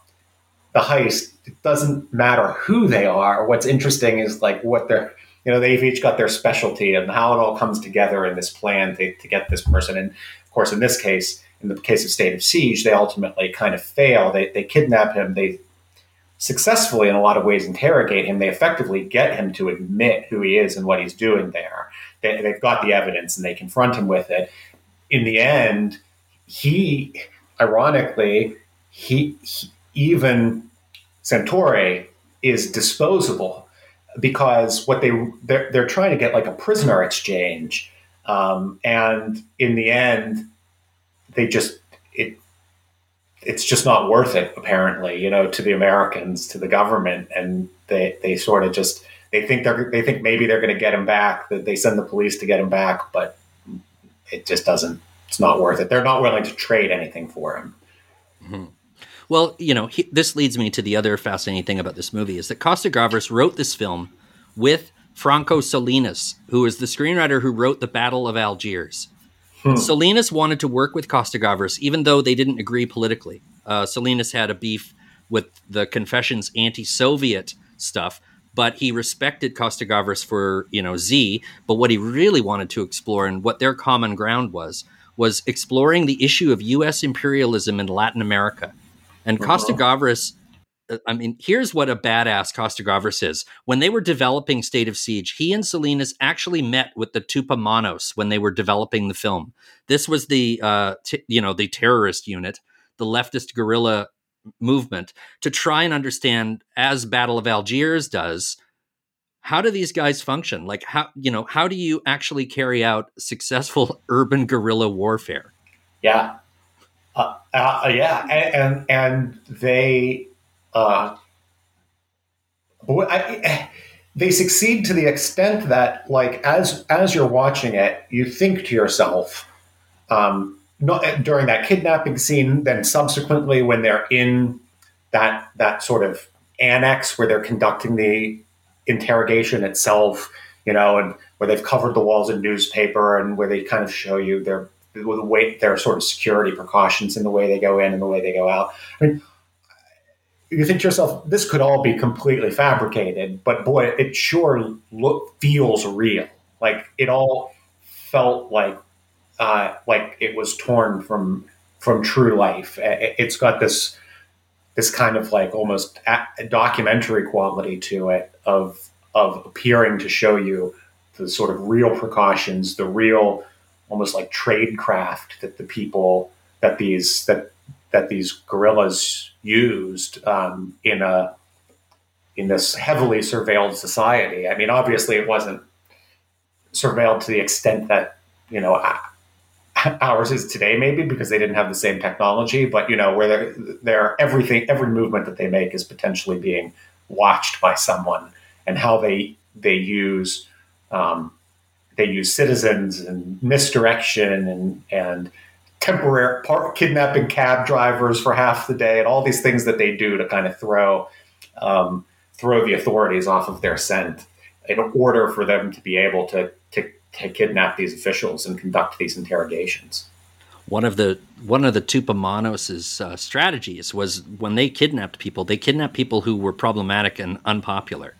the heist, it doesn't matter who they are. What's interesting is like what they're you know they've each got their specialty and how it all comes together in this plan to, to get this person. And of course, in this case, in the case of State of Siege, they ultimately kind of fail. They, they kidnap him. They successfully, in a lot of ways, interrogate him. They effectively get him to admit who he is and what he's doing there. They, they've got the evidence and they confront him with it. In the end, he, ironically, he, he even Santore is disposable because what they they're, they're trying to get like a prisoner exchange, um, and in the end they just it it's just not worth it apparently you know to the americans to the government. And they they sort of just they think they're they think maybe they're going to get him back that they send the police to get him back but it just doesn't it's not worth it. They're not willing to trade anything for him.
Mm-hmm. well you know he, this leads me to the other fascinating thing about this movie is that costa gavras wrote this film with franco salinas who is the screenwriter who wrote the battle of algiers Hmm. Salinas wanted to work with Costa Gavras, even though they didn't agree politically. Uh, Salinas had a beef with the Confessions anti-Soviet stuff, but he respected Costa Gavras for you know Z. But what he really wanted to explore and what their common ground was was exploring the issue of U.S. imperialism in Latin America. And Costa uh-huh. Gavras I mean, here's what a badass Costa Gavras is. When they were developing State of Siege, he and Salinas actually met with the Tupamaros when they were developing the film. This was the, uh, t- you know, the terrorist unit, the leftist guerrilla movement, to try and understand, as Battle of Algiers does, how do these guys function? Like, how you know, how do you actually carry out successful (laughs) urban guerrilla warfare?
Yeah, uh, uh, yeah, and, and and they uh, but I, they succeed to the extent that, like, as as you're watching it, you think to yourself, um, not during that kidnapping scene, then subsequently when they're in that that sort of annex where they're conducting the interrogation itself, you know, and where they've covered the walls in newspaper and where they kind of show you their the way their sort of security precautions in the way they go in and the way they go out. I mean, you think to yourself, this could all be completely fabricated, but boy, it sure look feels real. Like it all felt like uh, like it was torn from from true life. It's got this this kind of like almost documentary quality to it of of appearing to show you the sort of real precautions, the real almost like trade craft that the people that these that that these guerrillas used um, in a in this heavily surveilled society. I mean, obviously, it wasn't surveilled to the extent that you know ours is today, maybe because they didn't have the same technology. But you know, where they're, they're everything, every movement that they make is potentially being watched by someone, and how they they use um, they use citizens and misdirection and and temporary kidnapping cab drivers for half the day and all these things that they do to kind of throw um, throw the authorities off of their scent in order for them to be able to, to, to kidnap these officials and conduct these interrogations.
One of the one of the Tupamaros's uh, strategies was when they kidnapped people, they kidnapped people who were problematic and unpopular.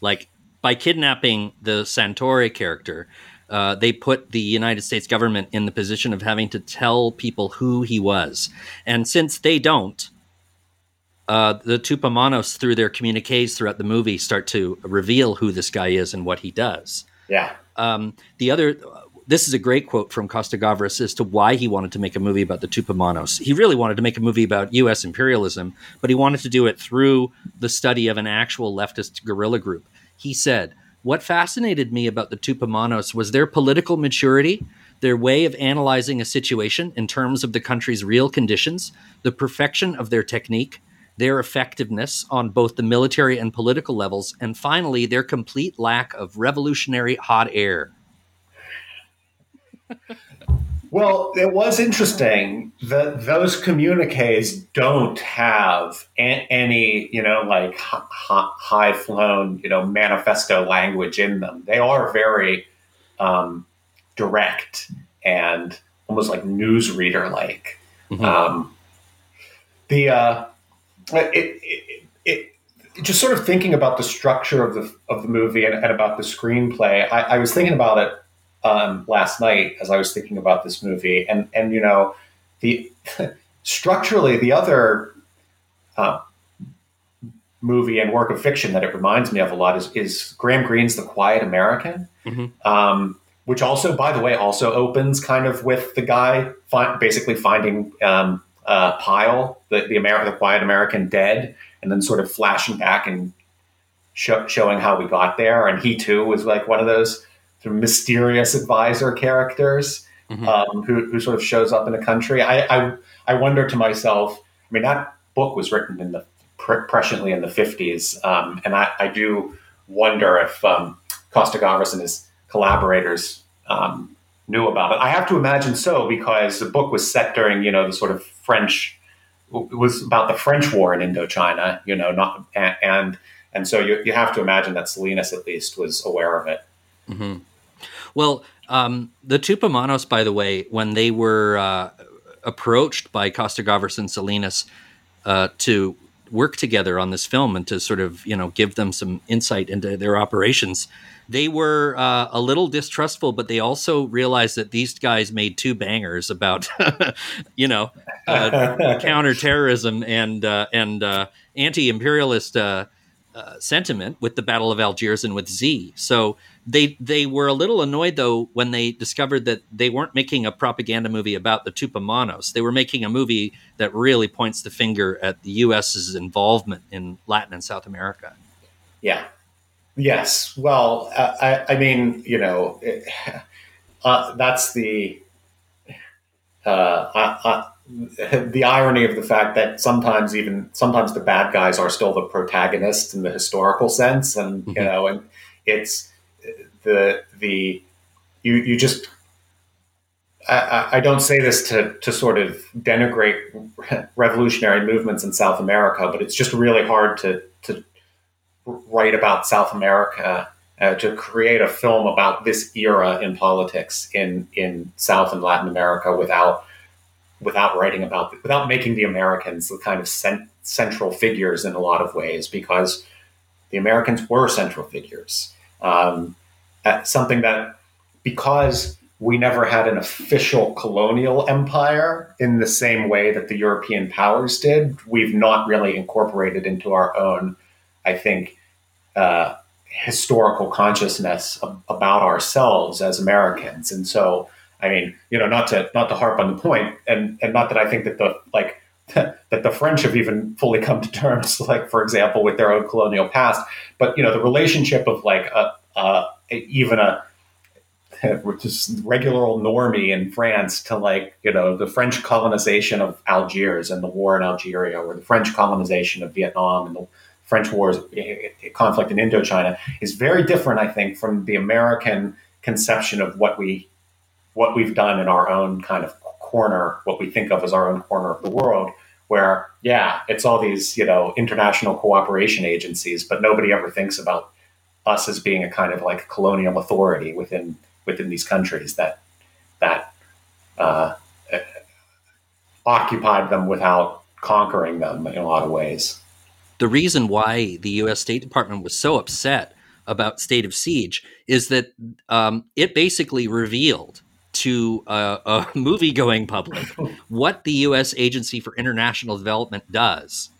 Like by kidnapping the Santore character, uh, they put the United States government in the position of having to tell people who he was. And since they don't, uh, the Tupamaros, through their communiques throughout the movie, start to reveal who this guy is and what he does.
Yeah.
Um, the other, this is a great quote from Costa Gavras as to why he wanted to make a movie about the Tupamaros. He really wanted to make a movie about U.S. imperialism, but he wanted to do it through the study of an actual leftist guerrilla group. He said, what fascinated me about the Tupamaros was their political maturity, their way of analyzing a situation in terms of the country's real conditions, the perfection of their technique, their effectiveness on both the military and political levels, and finally, their complete lack of revolutionary hot air.
Well, it was interesting that those communiques don't have any, you know, like high flown, you know, manifesto language in them. They are very um, direct and almost like newsreader like. Mm-hmm. Um, the uh, it, it, it, just sort of thinking about the structure of the of the movie and, and about the screenplay. I, I was thinking about it um, last night as I was thinking about this movie, and and you know, the (laughs) structurally the other uh, movie and work of fiction that it reminds me of a lot is is Graham Greene's The Quiet American, mm-hmm. um, which also, by the way, also opens kind of with the guy fi- basically finding um, uh, Pyle, the the, Amer- the Quiet American, dead, and then sort of flashing back and showing how we got there, and he too was like one of those sort of mysterious advisor characters mm-hmm. um, who, who sort of shows up in a country. I, I, I wonder to myself. I mean, that book was written in the presciently in the fifties, um, and I, I, do wonder if um, Costa Gavras and his collaborators um, knew about it. I have to imagine so because the book was set during you know the sort of French. It was about the French War in Indochina, you know, not and and so you, you have to imagine that Salinas at least was aware of it.
Mm-hmm. Well, um, the Tupamaros, by the way, when they were uh, approached by Costa Gavras and Salinas uh, to work together on this film and to sort of you know give them some insight into their operations, they were uh, a little distrustful, but they also realized that these guys made two bangers about (laughs) you know uh, (laughs) counterterrorism and uh, and uh, anti-imperialist. Uh, sentiment with the Battle of Algiers and with Z. So they they were a little annoyed though when they discovered that they weren't making a propaganda movie about the Tupamaros. They were making a movie that really points the finger at the U.S.'s involvement in Latin and South America.
Yeah. Yes. Well, uh, I, I, mean, you know, it, (laughs) uh, that's the uh, (laughs) the irony of the fact that sometimes even sometimes the bad guys are still the protagonists in the historical sense, and mm-hmm. you know, and it's the the you you just I, I, don't say this to, to sort of denigrate revolutionary movements in South America, but it's just really hard to, to write about South America, uh, to create a film about this era in politics in, in South and Latin America without without writing about without making the Americans the kind of cent- central figures in a lot of ways, because the Americans were central figures. Um, something that because we never had an official colonial empire in the same way that the European powers did, we've not really incorporated into our own, I think, uh, historical consciousness of, about ourselves as Americans. And so, I mean, you know, not to not to harp on the point, and and not that I think that the like (laughs) that the French have even fully come to terms, (laughs) like for example, with their own colonial past. But you know, the relationship of like a, a even a just regular old normie in France to like you know the French colonization of Algiers and the war in Algeria, or the French colonization of Vietnam and the French wars eh, eh, conflict in Indochina is very different, I think, from the American conception of what we what we've done in our own kind of corner, what we think of as our own corner of the world, where yeah, it's all these you know international cooperation agencies, but nobody ever thinks about us as being a kind of like colonial authority within within these countries that that uh, occupied them without conquering them in a lot of ways.
The reason why the U.S. State Department was so upset about state of siege is that um, it basically revealed to a, (laughs) a movie going public (laughs) what the U.S. Agency for International Development does.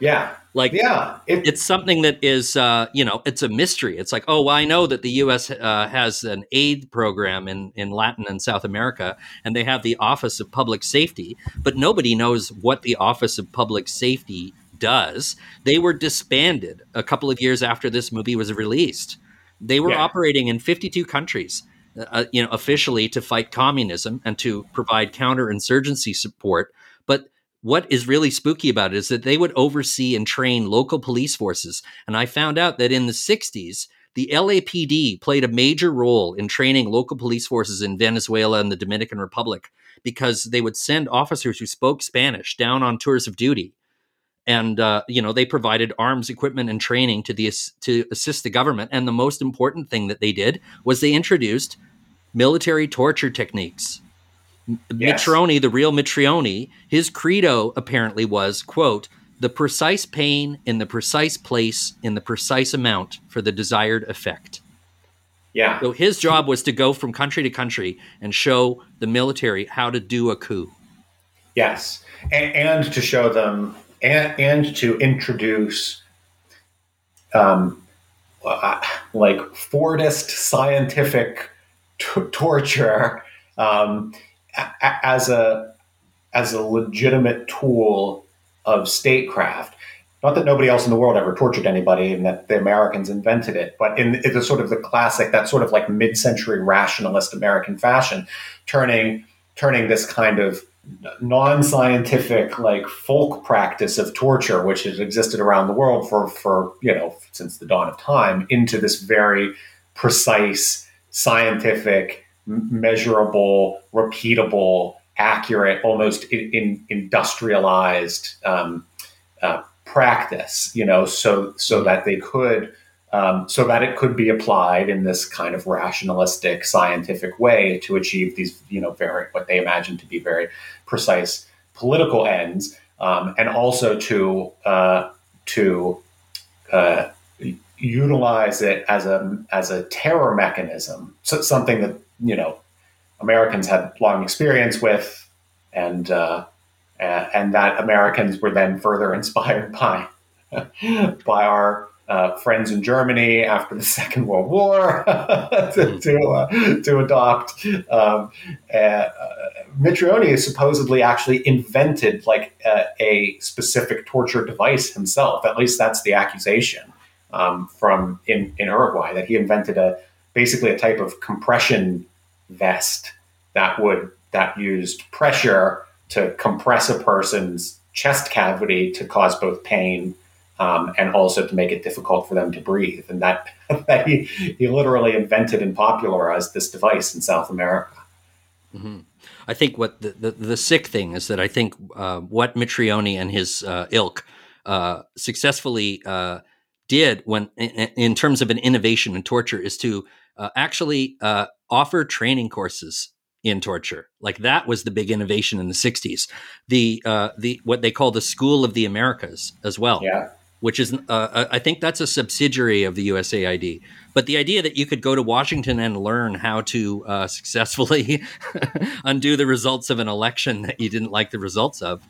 Yeah. (laughs)
like,
yeah,
it, it's something that is, uh, you know, it's a mystery. It's like, oh, well, I know that the U.S. Uh, has an aid program in, in Latin and South America, and they have the Office of Public Safety, but nobody knows what the Office of Public Safety does. They were disbanded a couple of years after this movie was released. They were yeah. operating in 52 countries. Uh, you know, officially to fight communism and to provide counterinsurgency support. What is really spooky about it is that they would oversee and train local police forces. And I found out that in the 60s, the LAPD played a major role in training local police forces in Venezuela and the Dominican Republic because they would send officers who spoke Spanish down on tours of duty. And uh, you know they provided arms equipment and training to the to assist the government. And the most important thing that they did was they introduced military torture techniques yes. Mitrione, the real Mitrione, his credo apparently was quote the precise pain in the precise place in the precise amount for the desired effect.
Yeah.
So his job was to go from country to country and show the military how to do a coup.
Yes. And, and to show them and, and to introduce um, uh, like Fordist scientific t- torture um, a- as a as a legitimate tool of statecraft. Not that nobody else in the world ever tortured anybody and that the Americans invented it, but in, in the sort of the classic, that sort of like mid-century rationalist American fashion, turning turning this kind of non-scientific like folk practice of torture which has existed around the world for for you know since the dawn of time into this very precise scientific measurable repeatable accurate almost in, in industrialized um, uh, practice you know so so that they could um, so that it could be applied in this kind of rationalistic scientific way to achieve these you know very what they imagine to be very precise political ends um, and also to uh, to uh, utilize it as a as a terror mechanism so something that you know Americans had long experience with and uh, and that Americans were then further (laughs) inspired by by our uh, friends in Germany after the (laughs) Second World War (laughs) to to, uh, to, adopt. Um, uh, Mitrione supposedly actually invented like a, a, specific torture device himself. At least that's the accusation um, from in, in Uruguay that he invented a basically a type of compression vest that would that used pressure to compress a person's chest cavity to cause both pain um, and also to make it difficult for them to breathe. And that, (laughs) that he, he literally invented and popularized this device in South America.
Mm-hmm. I think what the, the, the, sick thing is that I think uh, what Mitrione and his uh, ilk uh, successfully uh, did when in, in, terms of an innovation in torture is to uh, actually uh, offer training courses in torture. Like that was the big innovation in the 60s. The the what they call the School of the Americas as well.
Yeah
which is, uh, I think that's a subsidiary of the USAID. But the idea that you could go to Washington and learn how to uh, (laughs) successfully undo the results of an election that you didn't like the results of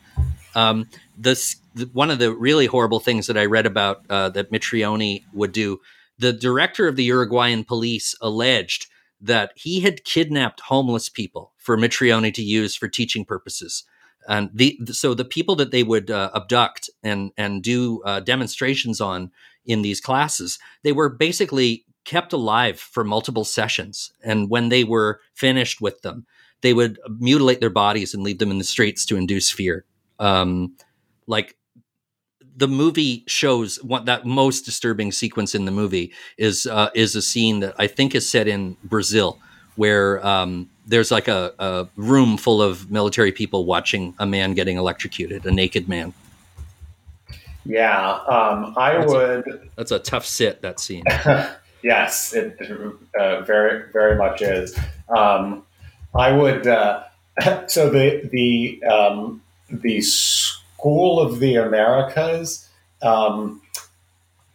Um, this one of the really horrible things that I read about uh, that Mitrione would do. The director of the Uruguayan police alleged that he had kidnapped homeless people for Mitrione to use for teaching purposes. And the so the people that they would uh, abduct and and do uh, demonstrations on in these classes, they were basically kept alive for multiple sessions. And when they were finished with them, they would mutilate their bodies and leave them in the streets to induce fear. Um, like the movie shows what that most disturbing sequence in the movie is uh, is a scene that I think is set in Brazil, where um, there's like a, a, room full of military people watching a man getting electrocuted, a naked man.
Yeah, um, I
that's
would.
A, that's a tough sit. That scene. (laughs)
yes, it uh, very very much is. Um, I would. Uh, (laughs) so the the um, the School of the Americas um,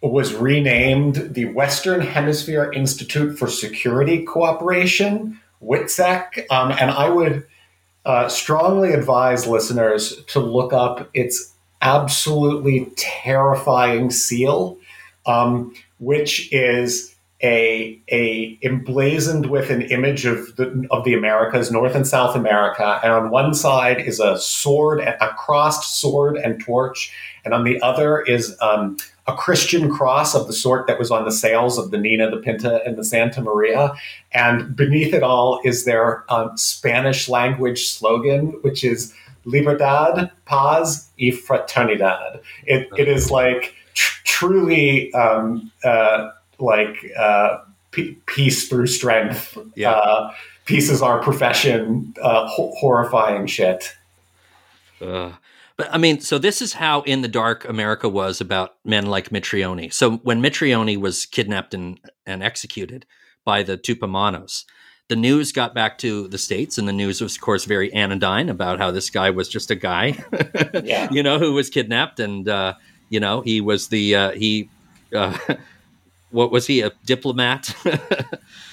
was renamed the Western Hemisphere Institute for Security Cooperation, WHINSEC, um, and I would uh, strongly advise listeners to look up its absolutely terrifying seal, um, which is a, a emblazoned with an image of the of the Americas, North and South America, and on one side is a sword, a crossed sword and torch, and on the other is um, a Christian cross of the sort that was on the sails of the Nina, the Pinta, and the Santa Maria, and beneath it all is their um, Spanish language slogan, which is "Libertad, Paz y Fraternidad." It, it is like tr- truly. Um, uh, like uh, p- peace through strength. Yeah. Uh, peace is our profession. Uh, ho- horrifying shit.
Uh, but I mean, so this is how in the dark America was about men like Mitrione. So when Mitrione was kidnapped and, and executed by the Tupamaros, the news got back to the states, and the news was, of course, very anodyne about how this guy was just a guy, yeah. (laughs) you know, who was kidnapped, and uh, you know, he was the uh, he uh, (laughs) what was he a diplomat? (laughs)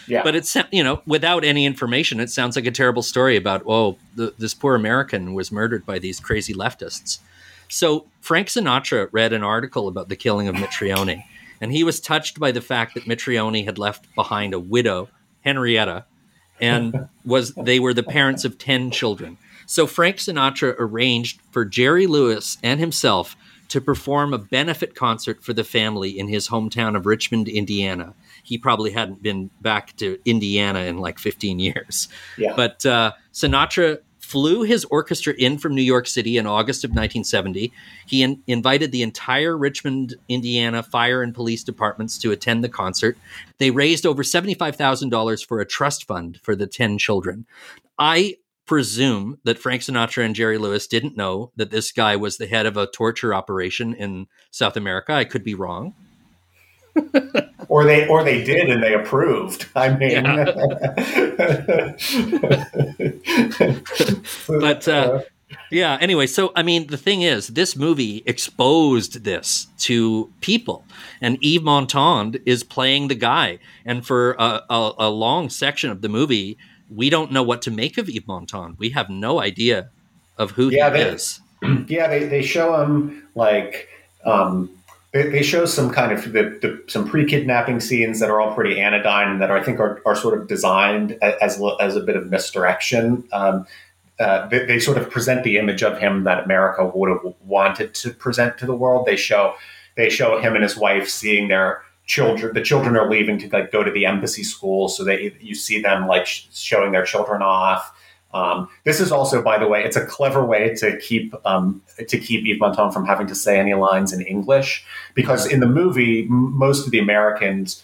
Yeah. But it's you know without any information it sounds like a terrible story about oh the, this poor american was murdered by these crazy leftists. So frank sinatra read an article about the killing of mitrione and he was touched by the fact that mitrione had left behind a widow henrietta and (laughs) was they were the parents of 10 children. So frank sinatra arranged for jerry lewis and himself to perform a benefit concert for the family in his hometown of Richmond, Indiana. He probably hadn't been back to Indiana in like 15 years. Yeah. But uh, Sinatra flew his orchestra in from New York City in August of 1970. He in- invited the entire Richmond, Indiana fire and police departments to attend the concert. They raised over $75,000 for a trust fund for the 10 children. I presume that Frank Sinatra and Jerry Lewis didn't know that this guy was the head of a torture operation in South America. I could be wrong. (laughs)
or they or they did and they approved. I mean, yeah. (laughs)
but uh, yeah. Anyway, so I mean, the thing is, this movie exposed this to people, and Yves Montand is playing the guy, and for a, a, a long section of the movie we don't know what to make of Yves Montand. We have no idea of who yeah, he they, is. (clears throat)
Yeah, they, they show him like um, they, they, show some kind of the, the, some pre-kidnapping scenes that are all pretty anodyne and that are, I think are, are sort of designed as as a bit of misdirection. Um, uh, they, they, sort of present the image of him that America would have wanted to present to the world. They show they show him and his wife seeing their children the children are leaving to like go to the embassy school so that you see them like sh- showing their children off. Um, this is also by the way it's a clever way to keep um, to keep Yves Montand from having to say any lines in english because in the movie m- most of the americans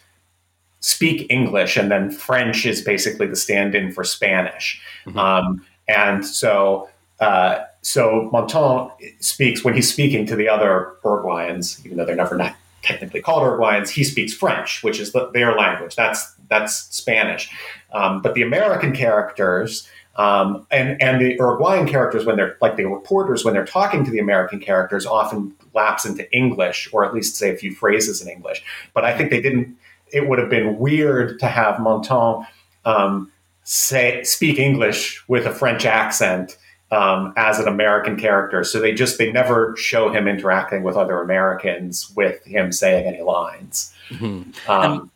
speak english and then french is basically the stand-in for spanish. Mm-hmm. um, and so uh, so Montand speaks when he's speaking to the other Uruguayans, even though they're never not technically called Uruguayans, he speaks French, which is the, their language. That's that's Spanish. Um, but the American characters um, and and the Uruguayan characters, when they're like the reporters, when they're talking to the American characters, often lapse into English or at least say a few phrases in English. But I think they didn't. It would have been weird to have Montand um, say speak English with a French accent um, as an American character. So they just they never show him interacting with other Americans with him saying any lines.
Mm-hmm. Um,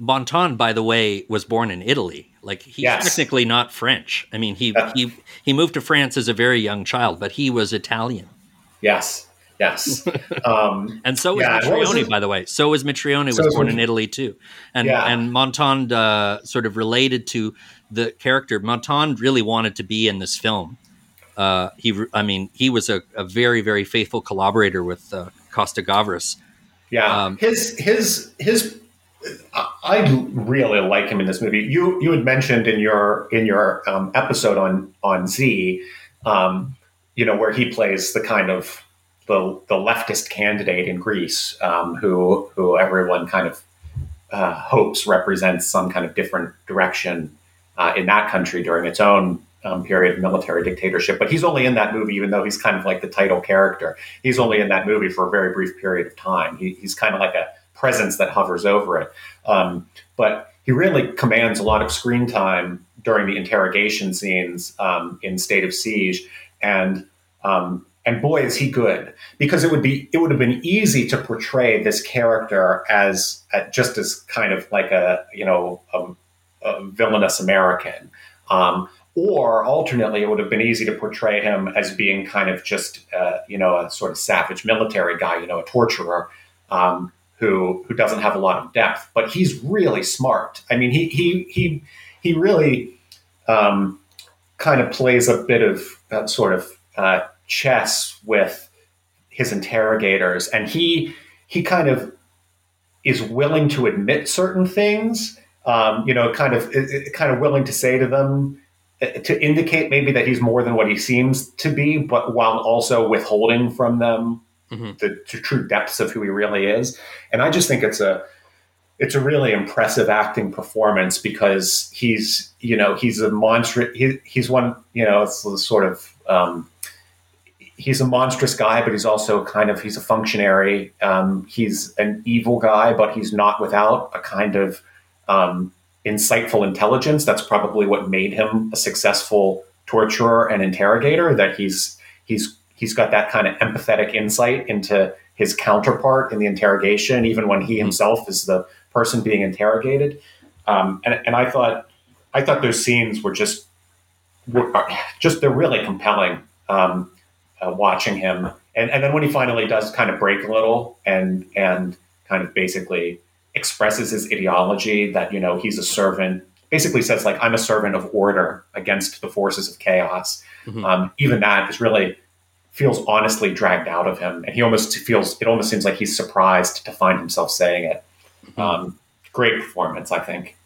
Montand, by the way, was born in Italy. Like he's yes. technically not French. I mean, he uh, he he moved to France as a very young child, but he was Italian.
Yes. Yes. (laughs)
Um, and so was yeah, Mitrione, by the way. So was Mitrione, so was born in Italy too. And yeah. and Montand uh, sort of related to the character. Montand really wanted to be in this film. Uh, he, I mean, he was a, a, very, very faithful collaborator with uh, Costa Gavras.
Yeah, um, his his his. I really like him in this movie. You you had mentioned in your in your um, episode on on Z, um, you know, where he plays the kind of the, the leftist candidate in Greece um, who who everyone kind of uh, hopes represents some kind of different direction uh, in that country during its own um, period of military dictatorship. But he's only in that movie, even though he's kind of like the title character. He's only in that movie for a very brief period of time. He, he's kind of like a presence that hovers over it. Um, but he really commands a lot of screen time during the interrogation scenes um, in State of Siege, and um, and boy is he good because it would be it would have been easy to portray this character as uh, just as kind of like a you know a, a villainous American. Um, or alternately, it would have been easy to portray him as being kind of just, uh, you know, a sort of savage military guy, you know, a torturer um, who who doesn't have a lot of depth. But he's really smart. I mean, he he he he really um, kind of plays a bit of that sort of uh, chess with his interrogators, and he he kind of is willing to admit certain things. Um, you know, kind of kind of willing to say to them uh, to indicate maybe that he's more than what he seems to be, but while also withholding from them mm-hmm. the, the, true depths of who he really is. And I just think it's a it's a really impressive acting performance because he's you know he's a monster. He, he's one you know it's sort of um, he's a monstrous guy, but he's also kind of he's a functionary. Um, he's an evil guy, but he's not without a kind of um, insightful intelligence. That's probably what made him a successful torturer and interrogator. That he's he's he's got that kind of empathetic insight into his counterpart in the interrogation, even when he hmm. himself is the person being interrogated. Um, and, and I thought I thought those scenes were just were just they're really compelling. Um, uh, watching him. And, and then when he finally does kind of break a little and and kind of basically expresses his ideology that you know he's a servant, basically says like I'm a servant of order against the forces of chaos. Mm-hmm. Um, even that is really feels honestly dragged out of him, and he almost feels it almost seems like he's surprised to find himself saying it. Mm-hmm. Um, great performance, I think.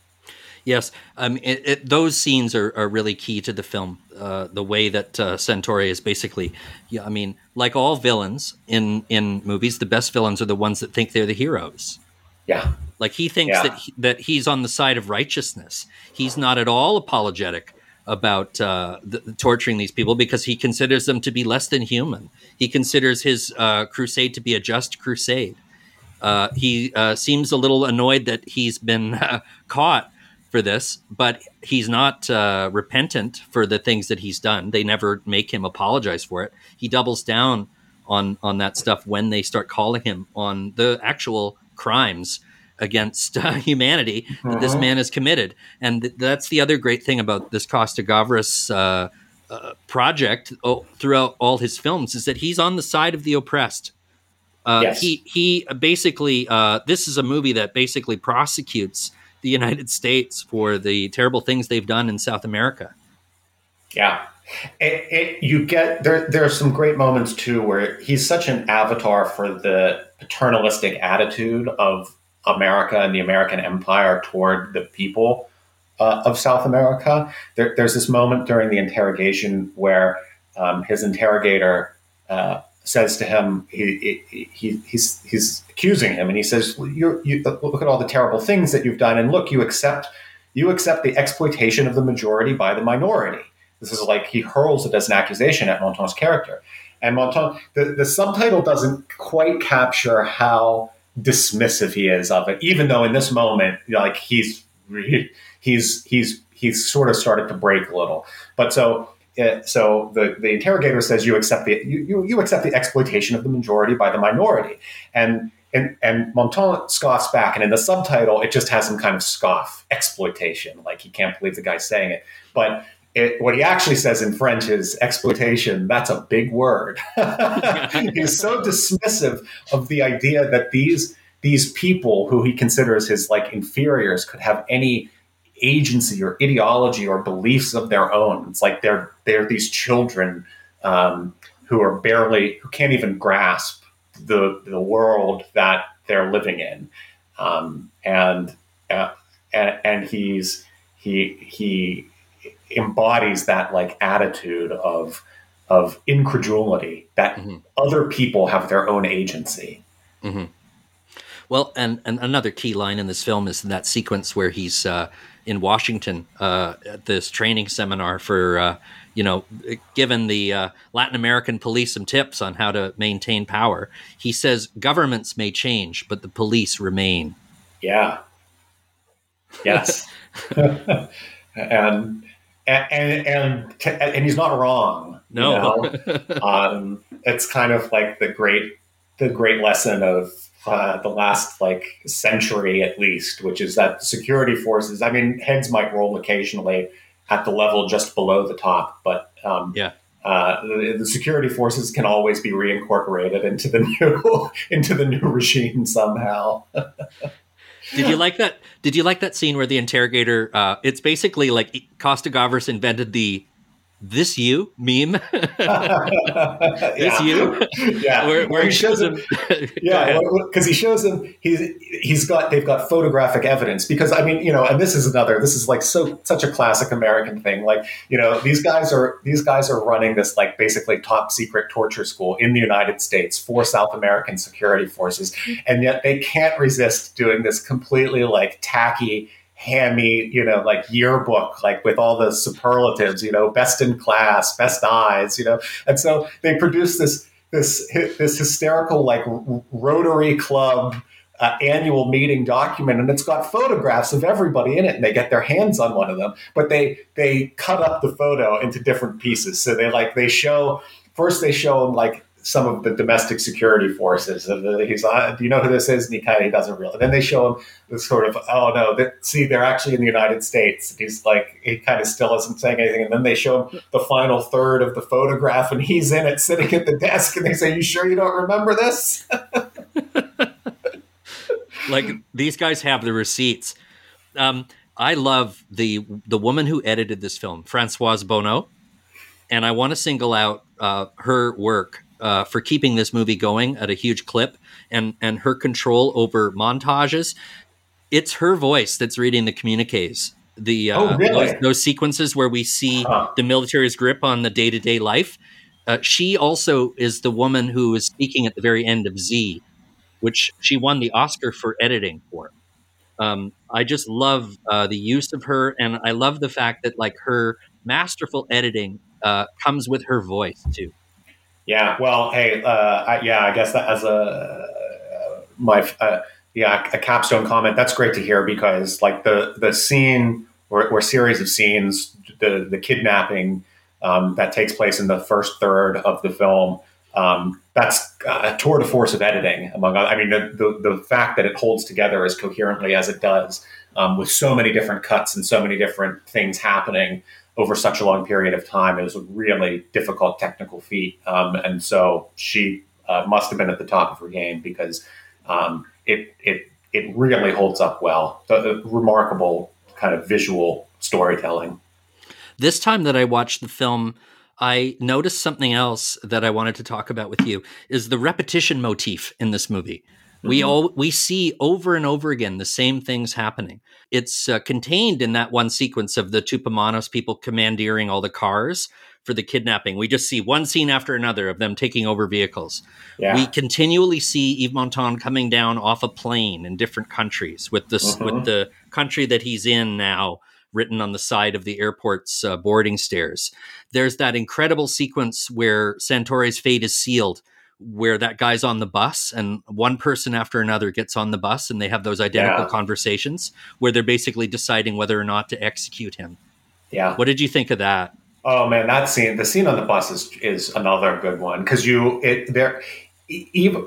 Yes, um, it, it, those scenes are, are, really key to the film. Uh, the way that uh, Santore is basically, yeah, I mean, like all villains in in movies, the best villains are the ones that think they're the heroes.
Yeah,
like he thinks yeah. that he, that he's on the side of righteousness. He's not at all apologetic about uh, the, torturing these people because he considers them to be less than human. He considers his uh, crusade to be a just crusade. Uh, he uh, seems a little annoyed that he's been (laughs) caught for this, but he's not uh, repentant for the things that he's done. They never make him apologize for it. He doubles down on on that stuff when they start calling him on the actual crimes against uh, (laughs) humanity uh-huh. that this uh-huh. man has committed. And th- that's the other great thing about this Costa Gavras uh, uh, project oh, throughout all his films is that he's on the side of the oppressed. Uh, yes. He he basically uh, this is a movie that basically prosecutes the United States for the terrible things they've done in South America.
Yeah. It, it, you get there. There are some great moments too where he's such an avatar for the paternalistic attitude of America and the American empire toward the people uh, of South America. There, there's this moment during the interrogation where um, his interrogator uh, says to him, he, he, he's, he's accusing him, and he says, you "Look at all the terrible things that you've done, and look, you accept you accept the exploitation of the majority by the minority." This is like he hurls it as an accusation at Montand's character, and Montand the, the subtitle doesn't quite capture how dismissive he is of it, even though in this moment, like he's he's he's he's sort of started to break a little. But so uh, so the, the interrogator says you accept the you, you, accept the exploitation of the majority by the minority, and and and Montand scoffs back, and in the subtitle it just has some kind of scoff exploitation, like he can't believe the guy's saying it, but. It, what he actually says in French is exploitation. That's a big word. (laughs) He's so dismissive of the idea that these these people who he considers his like inferiors could have any agency or ideology or beliefs of their own. It's like they're they're these children um, who are barely who can't even grasp the the world that they're living in, um, and, uh, and and he's he he embodies that like attitude of of incredulity that mm-hmm. other people have their own agency.
Mm-hmm. Well, and, and another key line in this film is that sequence where he's uh, in Washington uh, at this training seminar for, uh, you know, given the uh, Latin American police some tips on how to maintain power. He says governments may change, but the police remain.
Yeah. Yes. (laughs) (laughs) and, and and and and he's not wrong.
No.
You know? (laughs) um, it's kind of like the great the great lesson of uh, the last like century at least, which is that security forces. I mean, heads might roll occasionally at the level just below the top, but um,
yeah.
Uh, the, the, security forces can always be reincorporated into the (laughs) new into the new regime somehow. (laughs)
Did you like that? Did you like that scene where the interrogator? Uh, it's basically like Costa Gavras invented the this you meme (laughs) (laughs) this you?
Yeah. (laughs)
Where, where he shows him
yeah because he shows him he's he's got they've got photographic evidence. Because i mean you know and this is another this is like so such a classic american thing. Like you know these guys are these guys are running this like basically top secret torture school in the united states for south american security forces. And yet they can't resist doing this completely like tacky hammy, you know, like yearbook, like with all the superlatives, you know, best in class, best eyes, you know, and so they produce this this this hysterical like Rotary Club. Uh, annual meeting document and it's got photographs of everybody in it and they get their hands on one of them but they they cut up the photo into different pieces so they like they show first they show them like some of the domestic security forces. He's like, do you know who this is? And he kind of he doesn't really. Then they show him this sort of, oh no, see, they're actually in the United States. And he's like, he kind of still isn't saying anything. And then they show him the final third of the photograph, and he's in it, sitting at the desk, and they say, "You sure you don't remember this?" (laughs)
like these guys have the receipts. Um, I love the the woman who edited this film, Francoise Bonnot, and I want to single out uh, her work uh, for keeping this movie going at a huge clip and and her control over montages. It's her voice that's reading the communiques. The uh,
oh, really?
those, those, sequences where we see huh. the military's grip on the day to day life. Uh, she also is the woman who is speaking at the very end of Z, which she won the Oscar for editing for. Um, I just love uh, the use of her, and I love the fact that like her masterful editing uh, comes with her voice too.
Yeah. Well, hey, uh, I, yeah, I guess that as a uh, my uh, yeah a capstone comment. That's great to hear because like the the scene or, or series of scenes, the the kidnapping um, that takes place in the first third of the film. Um, that's a tour de force of editing. Among I mean, the, the, the fact that it holds together as coherently as it does, um, with so many different cuts and so many different things happening, over such a long period of time. It was a really difficult technical feat. Um, and so she uh, must have been at the top of her game because um, it, it, it really holds up well. The, the remarkable kind of visual storytelling.
This time that I watched the film, I noticed something else that I wanted to talk about with you is the repetition motif in this movie. Mm-hmm. We all we see over and over again the same things happening. It's uh, contained in that one sequence of the Tupamaros people commandeering all the cars for the kidnapping. We just see one scene after another of them taking over vehicles. Yeah. We continually see Yves Montand coming down off a plane in different countries with this mm-hmm. with the country that he's in now written on the side of the airport's uh, boarding stairs. There's that incredible sequence where Santore's fate is sealed where that guy's on the bus and one person after another gets on the bus and they have those identical yeah. conversations where they're basically deciding whether or not to execute him.
Yeah.
What did you think of that?
Oh man, that scene, the scene on the bus is is another good one because you it there even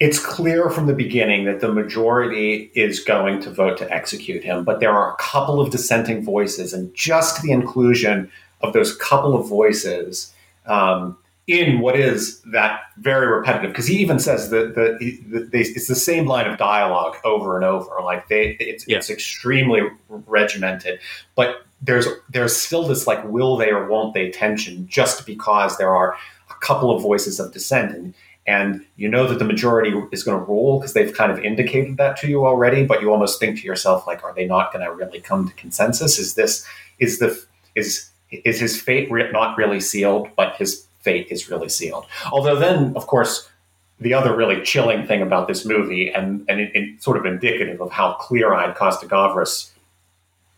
it's clear from the beginning that the majority is going to vote to execute him, but there are a couple of dissenting voices, and just the inclusion of those couple of voices um, in what is that very repetitive because he even says that the, the, the, it's the same line of dialogue over and over like they it's, yeah. it's extremely regimented but there's there's still this like will they or won't they tension just because there are a couple of voices of dissent and and you know that the majority is going to rule because they've kind of indicated that to you already but you almost think to yourself like are they not going to really come to consensus is this is the is is his fate re- not really sealed but his fate is really sealed. Although then, of course, the other really chilling thing about this movie, and and it, it sort of indicative of how clear-eyed Costa-Gavras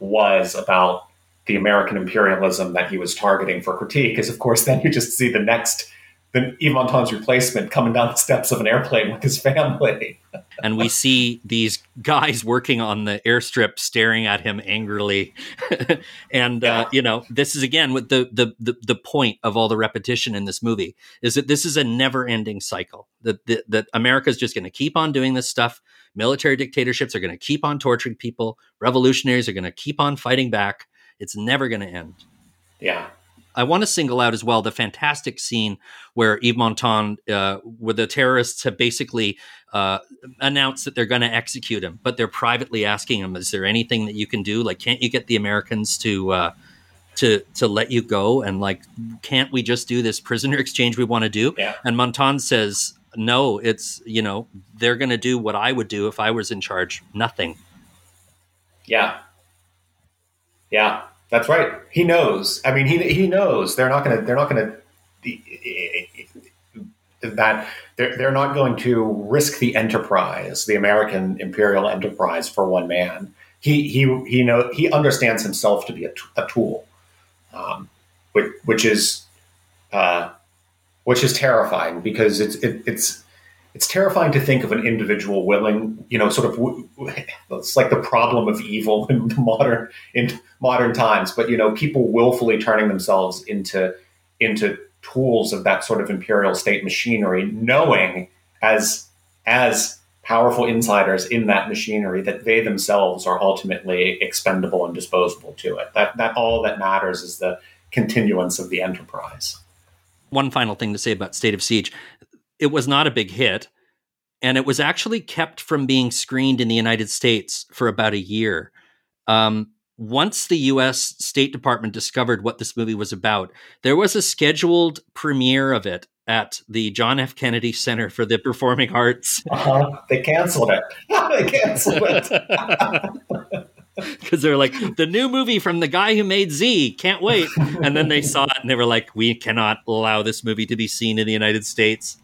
was about the American imperialism that he was targeting for critique, is of course (laughs) then you just see the next the Yves Montand's replacement coming down the steps of an airplane with his family. (laughs)
and we see these guys working on the airstrip staring at him angrily. (laughs) and uh, yeah. uh, you know, this is again with the, the, the the point of all the repetition in this movie is that this is a never-ending cycle. That that, that America is just going to keep on doing this stuff. Military dictatorships are going to keep on torturing people. Revolutionaries are going to keep on fighting back. It's never going to end.
Yeah.
I want to single out as well the fantastic scene where Yves Montand, uh, where the terrorists have basically uh, announced that they're going to execute him, but they're privately asking him, "Is there anything that you can do? Like, can't you get the Americans to?" Uh, to, to let you go and like can't we just do this prisoner (laughs) exchange we want to do
yeah.
and Montand says no it's you know they're going to do what i would do if i was in charge nothing
yeah yeah that's right. He knows. I mean, he he knows they're not going to they're not going to that they're they're not going to risk the enterprise, the American imperial enterprise, for one man. He he he know he understands himself to be a, a tool, um, which which is uh, which is terrifying because it's it, it's it's terrifying to think of an individual willing, you know, sort of it's like the problem of evil (laughs) in modern in modern times. But you know, people willfully turning themselves into into tools of that sort of imperial state machinery, knowing as as powerful insiders in that machinery that they themselves are ultimately expendable and disposable to it. That that all that matters is the continuance of the enterprise.
One final thing to say about State of Siege it was not a big hit. And it was actually kept from being screened in the United States for about a year. Um, once the US State Department discovered what this movie was about, there was a scheduled premiere of it at the John F. Kennedy Center for the Performing Arts. (laughs)
Uh-huh. They canceled it. (laughs) they canceled it. (laughs)
Because they're like, the new movie from the guy who made Z, can't wait. And then they saw it and they were like, we cannot allow this movie to be seen in the United States.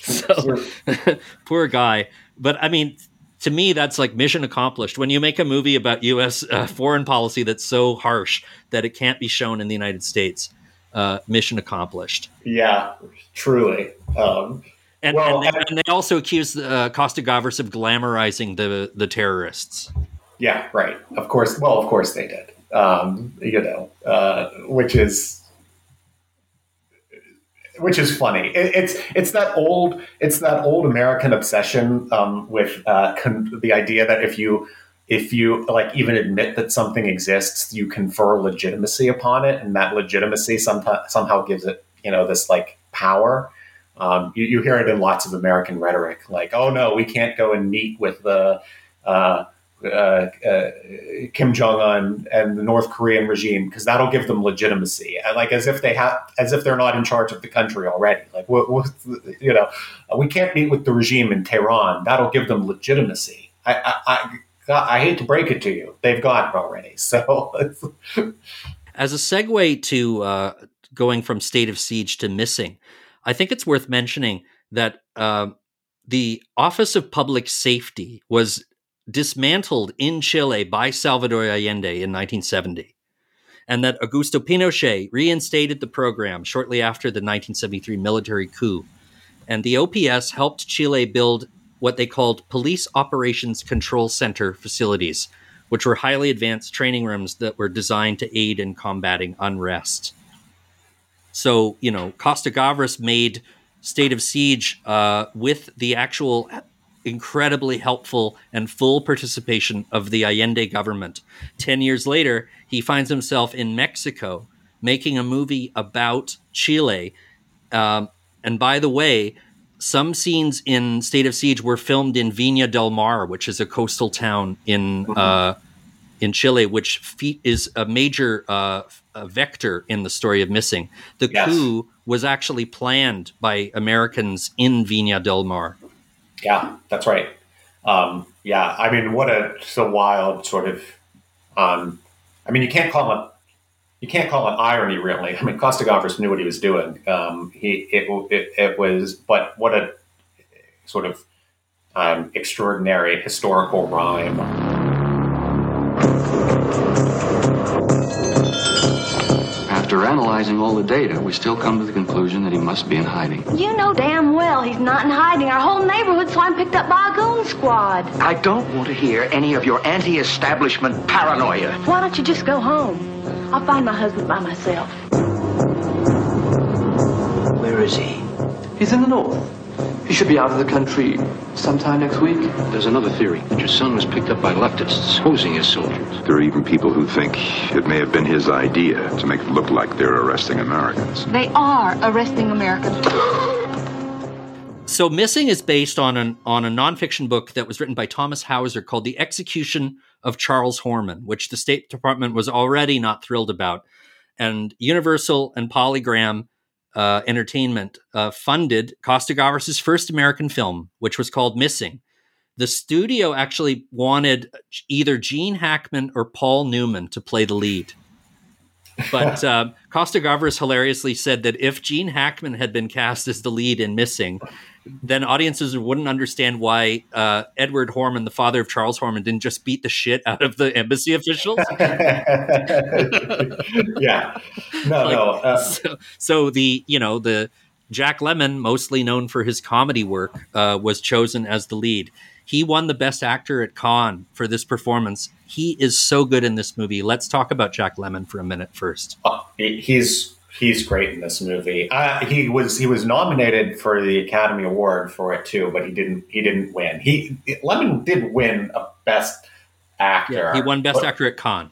So (laughs) poor guy. But I mean, to me, that's like mission accomplished. When you make a movie about U.S. Uh, foreign policy that's so harsh that it can't be shown in the United States, uh, mission accomplished.
Yeah, truly. Um,
and, well, and, they, and, they, also accuse uh, Costa-Gavras of glamorizing the the terrorists.
Yeah, right. Of course. Well, of course they did. Um, you know, uh, which is which is funny. It, it's it's that old it's that old American obsession um, with uh, con- the idea that if you if you like even admit that something exists, you confer legitimacy upon it, and that legitimacy sometimes somehow gives it you know this like power. Um, you, you, hear it in lots of American rhetoric, like "Oh no, we can't go and meet with the." Uh, uh, uh, Kim Jong Un and the North Korean regime because that'll give them legitimacy, like as if they have, as if they're not in charge of the country already. Like, what, what, you know, we can't meet with the regime in Tehran. That'll give them legitimacy. I, I, I, I hate to break it to you, they've got it already. (laughs) So,
as a segue to uh, going from state of siege to missing, I think it's worth mentioning that. Uh, the Office of Public Safety was dismantled in Chile by Salvador Allende in 1970, and that Augusto Pinochet reinstated the program shortly after the 1973 military coup. And the OPS helped Chile build what they called Police Operations Control Center facilities, which were highly advanced training rooms that were designed to aid in combating unrest. So, you know, Costa Gavras made State of Siege uh, with the actual incredibly helpful and full participation of the Allende government. Ten years later, he finds himself in Mexico making a movie about Chile. Um, and by the way, some scenes in State of Siege were filmed in Viña del Mar, which is a coastal town in mm-hmm. uh, in Chile, which fe- is a major uh, a vector in the story of Missing. The yes. coup was actually planned by Americans in Viña del Mar.
Yeah, that's right. Um, yeah, I mean, what a so wild sort of. Um, I mean, you can't call it you can't call it irony, really. I mean, Costa Gavras knew what he was doing. Um, he it, it, it, was, but what a sort of um, extraordinary historical rhyme.
After analyzing all the data, we still come to the conclusion that he must be in hiding.
You know damn well he's not in hiding. Our whole neighborhood saw him picked up by a goon squad.
I don't want to hear any of your anti-establishment paranoia.
Why don't you just go home? I'll find my husband by myself.
Where is he?
He's in the north. He should be out of the country sometime next week.
There's another theory that your son was picked up by leftists posing as soldiers.
There are even people who think it may have been his idea to make it look like they're arresting Americans.
They are arresting Americans.
So, Missing is based on an on a nonfiction book that was written by Thomas Hauser called "The Execution of Charles Horman," which the State Department was already not thrilled about, and Universal and Polygram uh, Entertainment uh, funded Costa Gavras' first American film, which was called Missing. The studio actually wanted either Gene Hackman or Paul Newman to play the lead. But (laughs) uh, Costa Gavras hilariously said that if Gene Hackman had been cast as the lead in Missing, then audiences wouldn't understand why uh, Edward Horman, the father of Charles Horman, didn't just beat the shit out of the embassy officials. (laughs) (laughs)
yeah, no, like, no. Uh,
so, so, the you know the Jack Lemmon, mostly known for his comedy work, uh, was chosen as the lead. He won the Best Actor at Cannes for this performance. He is so good in this movie. Let's talk about Jack Lemmon for a minute first.
Oh, he's he's great in this movie. Uh, he was he was nominated for the Academy Award for it too, but he didn't he didn't win. He Lemmon did win a Best Actor. Yeah,
he won Best but, Actor at Cannes.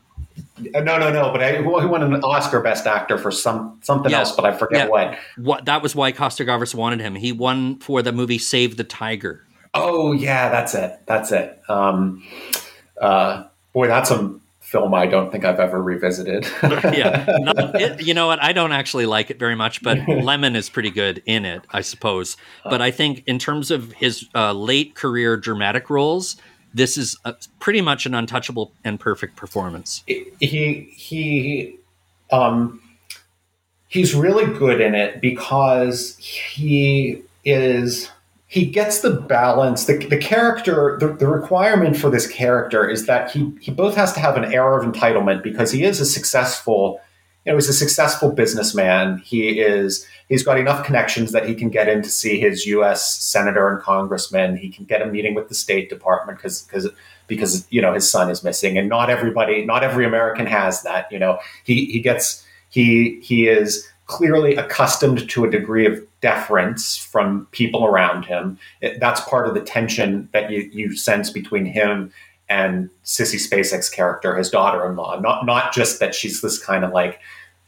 Uh, no, no, no. But I, he won an Oscar Best Actor for some something yeah. else, but I forget yeah. what.
What that was why Costa Gavras wanted him. He won for the movie Save the Tiger.
Oh yeah, that's it. That's it. Um, uh, boy, that's a film I don't think I've ever revisited. (laughs)
yeah, (laughs) it, you know what? I don't actually like it very much, but (laughs) Lemmon is pretty good in it, I suppose. But I think in terms of his uh, late career dramatic roles, this is a, pretty much an untouchable and perfect performance.
He he um, he's really good in it because he is he gets the balance. The, the character, the, the requirement for this character is that he, he both has to have an air of entitlement because he is a successful, you know, he's a successful businessman. He is, he's got enough connections that he can get in to see his U.S. senator and congressman. He can get a meeting with the State Department because, because, because, you know, his son is missing. And not everybody, not every American has that, you know, he, he gets, he, he is, clearly accustomed to a degree of deference from people around him. It, that's part of the tension that you, you sense between him and Sissy Spacek's character, his daughter-in-law. Not not just that she's this kind of like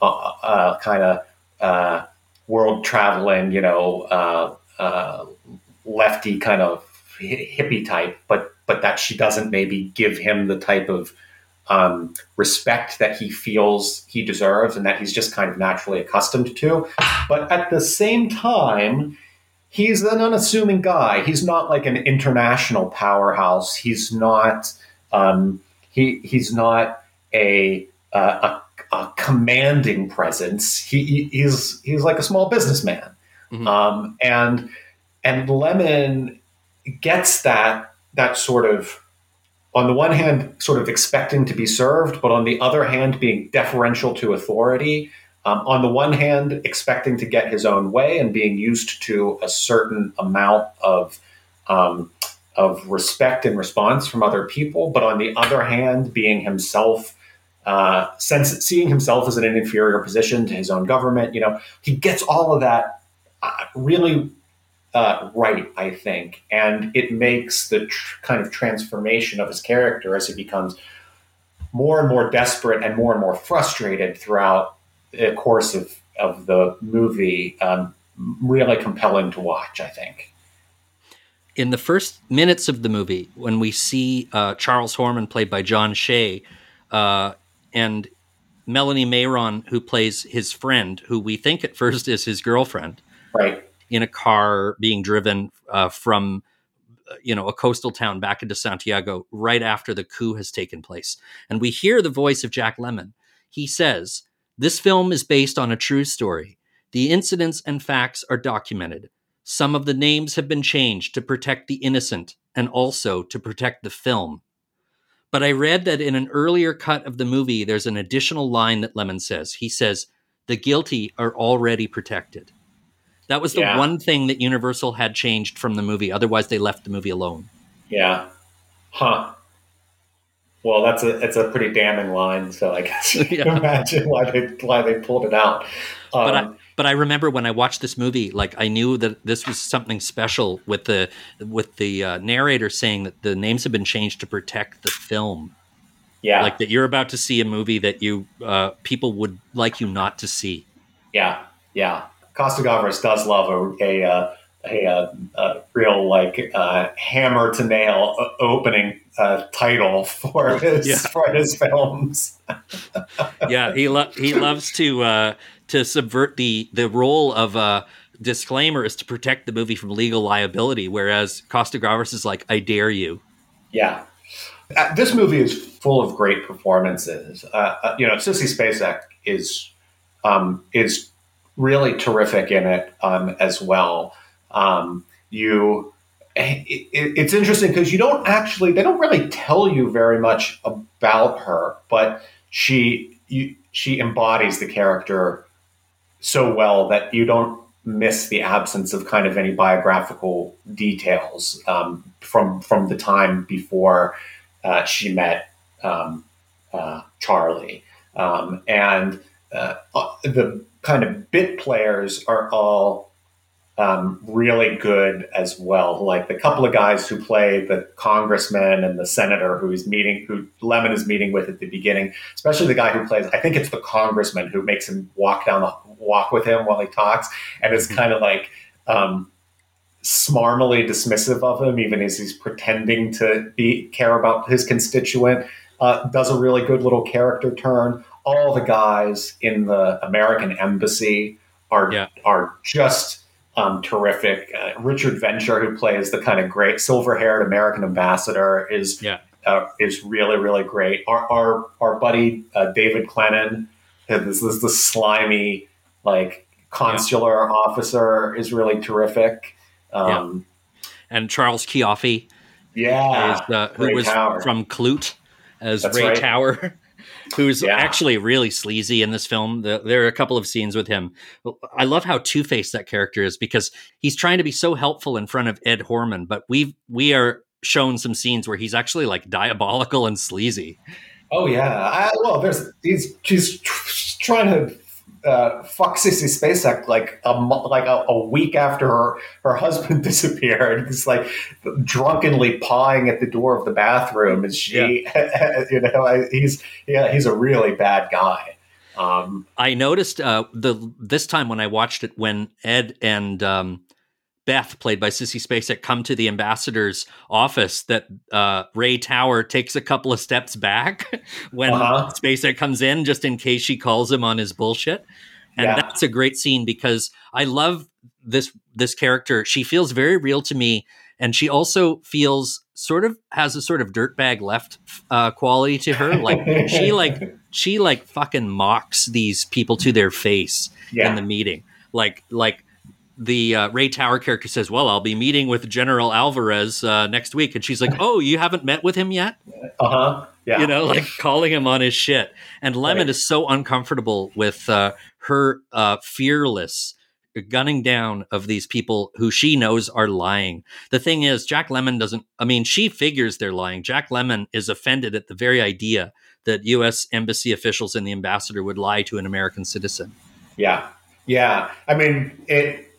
uh, uh, kind of uh, world traveling, you know, uh, uh, lefty kind of hippie type, but but that she doesn't maybe give him the type of um, respect that he feels he deserves and that he's just kind of naturally accustomed to. But at the same time, he's an unassuming guy. He's not like an international powerhouse. He's not. Um, he he's not a, a, a commanding presence. He, he's he's like a small businessman, mm-hmm. um, and and Lemmon gets that that sort of on the one hand, sort of expecting to be served, but on the other hand, being deferential to authority. Um, on the one hand, expecting to get his own way and being used to a certain amount of um, of respect and response from other people, but on the other hand, being himself, uh, sense, seeing himself as in an inferior position to his own government. You know, he gets all of that uh, really uh, right, I think, and it makes the tr- kind of transformation of his character as he becomes more and more desperate and more and more frustrated throughout the course of of the movie. Um, really compelling to watch, I think
in the first minutes of the movie, when we see uh, Charles Horman played by John Shea, uh, and Melanie Mayron, who plays his friend, who we think at first is his girlfriend,
right,
in a car being driven uh, from uh, you know a coastal town back into Santiago right after the coup has taken place, and we hear the voice of Jack Lemmon. He says, "This film is based on a true story. The incidents and facts are documented." Some of the names have been changed to protect the innocent and also to protect the film. But I read that in an earlier cut of the movie, there's an additional line that Lemmon says. He says, The guilty are already protected. That was the yeah. one thing that Universal had changed from the movie. Otherwise, they left the movie alone.
Yeah. Huh. Well, that's a it's a pretty damning line. So I guess you (laughs) yeah. can imagine why they why they pulled it out.
Um, but I, um, but I remember when I watched this movie, like I knew that this was something special with the with the uh, narrator saying that the names have been changed to protect the film.
Yeah,
like that you're about to see a movie that you uh, people would like you not to see.
Yeah, yeah. Costa Gavras does love a a, uh, a, a, real like uh, hammer to nail opening uh, title for (laughs) his yeah. for his films. (laughs)
yeah, he lo- he loves to uh, to subvert the the role of a disclaimer is to protect the movie from legal liability, whereas Costa Gavras is like, "I dare you."
Yeah, uh, this movie is full of great performances. Uh, uh you know, Sissy Spacek is um, is really terrific in it um, as well. Um, you it, it's interesting because you don't actually they don't really tell you very much about her, but she you, she embodies the character so well that you don't miss the absence of kind of any biographical details um, from from the time before uh, she met um, uh, Charlie, um, and uh, the kind of bit players are all um, really good as well. Like the couple of guys who play the congressman and the senator who is meeting, who Lemmon is meeting with at the beginning, especially the guy who plays, I think it's the congressman who makes him walk down the walk with him while he talks. And it's mm-hmm. kind of like, um, smarmily dismissive of him, even as he's pretending to be care about his constituent. Uh, does a really good little character turn. All the guys in the American embassy are yeah. are just um, terrific. Uh, Richard Venture, who plays the kind of great silver-haired American ambassador, is
yeah.
uh, is really really great. Our our, our buddy uh, David Clennon, uh, this is the slimy like consular yeah. officer, is really terrific. Um,
yeah. And Charles Cioffi,
yeah,
is, uh, who was Tower. from Klute as That's Ray right. Tower. Who's yeah. actually really sleazy in this film. The, there are a couple of scenes with him. I love how two faced that character is because he's trying to be so helpful in front of Ed Horman, but we we are shown some scenes where he's actually like diabolical and sleazy.
Oh yeah, I, well, there's he's she's trying to uh, fuck Sissy Spacek like a like a, a, week after her, her (laughs) husband disappeared. He's like drunkenly pawing at the door of the bathroom, and she, yeah. (laughs) you know, he's yeah, he's a really bad guy. Um,
I noticed uh, the this time when I watched it when Ed and um, Beth, played by Sissy Spacek, come to the ambassador's office that uh, Ray Tower takes a couple of steps back (laughs) when uh-huh. Spacek comes in, just in case she calls him on his bullshit. And yeah. that's a great scene because I love this this character. She feels very real to me, and she also feels sort of has a sort of dirtbag left uh, quality to her. Like she (laughs) like she like fucking mocks these people to their face yeah. in the meeting. Like like the uh, Ray Tower character says, "Well, I'll be meeting with General Alvarez uh, next week," and she's like, "Oh, you haven't met with him yet?"
Uh huh. Yeah.
You know, like calling him on his shit. And Lemmon right. is so uncomfortable with uh, her uh, fearless gunning down of these people who she knows are lying. The thing is, Jack Lemmon doesn't, I mean, she figures they're lying. Jack Lemmon is offended at the very idea that U.S. embassy officials and the ambassador would lie to an American citizen.
Yeah. Yeah. I mean, it,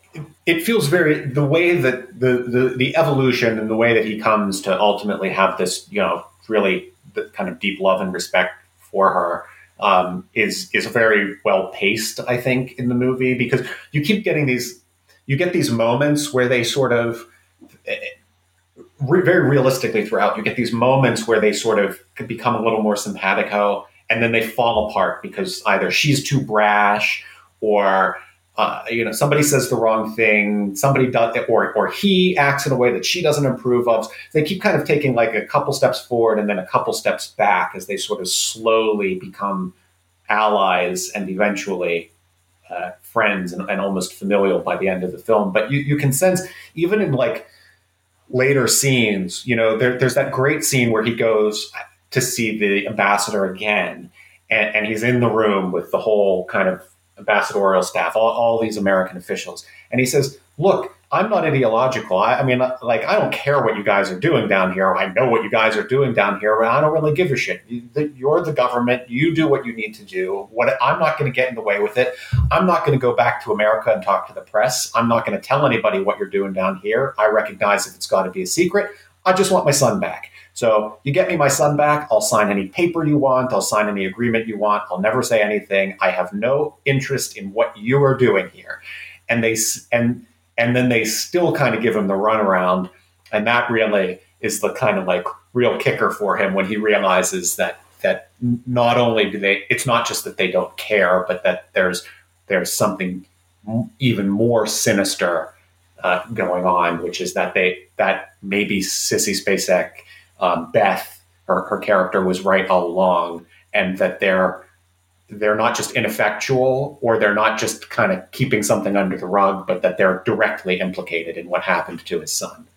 it feels very the way that the, the the evolution and the way that he comes to ultimately have this you know really the kind of deep love and respect for her um, is is very well paced I think in the movie because you keep getting these you get these moments where they sort of re- very realistically throughout you get these moments where they sort of could become a little more simpatico and then they fall apart because either she's too brash or uh, you know, somebody says the wrong thing, somebody does, or or he acts in a way that she doesn't approve of. They keep kind of taking like a couple steps forward and then a couple steps back as they sort of slowly become allies and eventually uh, friends and, and, almost familial by the end of the film. But you you can sense even in like later scenes, you know, there, there's that great scene where he goes to see the ambassador again, and, and he's in the room with the whole kind of ambassadorial staff, all, all these American officials. And he says, look, I'm not ideological. I, I, mean, like, I don't care what you guys are doing down here. I know what you guys are doing down here, but I don't really give a shit. You, are the government. You do what you need to do. What I'm not going to get in the way with it. I'm not going to go back to America and talk to the press. I'm not going to tell anybody what you're doing down here. I recognize if it's got to be a secret. I just want my son back. So you get me my son back. I'll sign any paper you want. I'll sign any agreement you want. I'll never say anything. I have no interest in what you are doing here. And they and and then they still kind of give him the runaround, and that really is the kind of like real kicker for him when he realizes that that not only do they it's not just that they don't care, but that there's there's something even more sinister uh, going on, which is that they that maybe Sissy Spacek um, Beth, her, her character, was right all along, and that they're they're not just ineffectual or they're not just kind of keeping something under the rug, but that they're directly implicated in what happened to his son.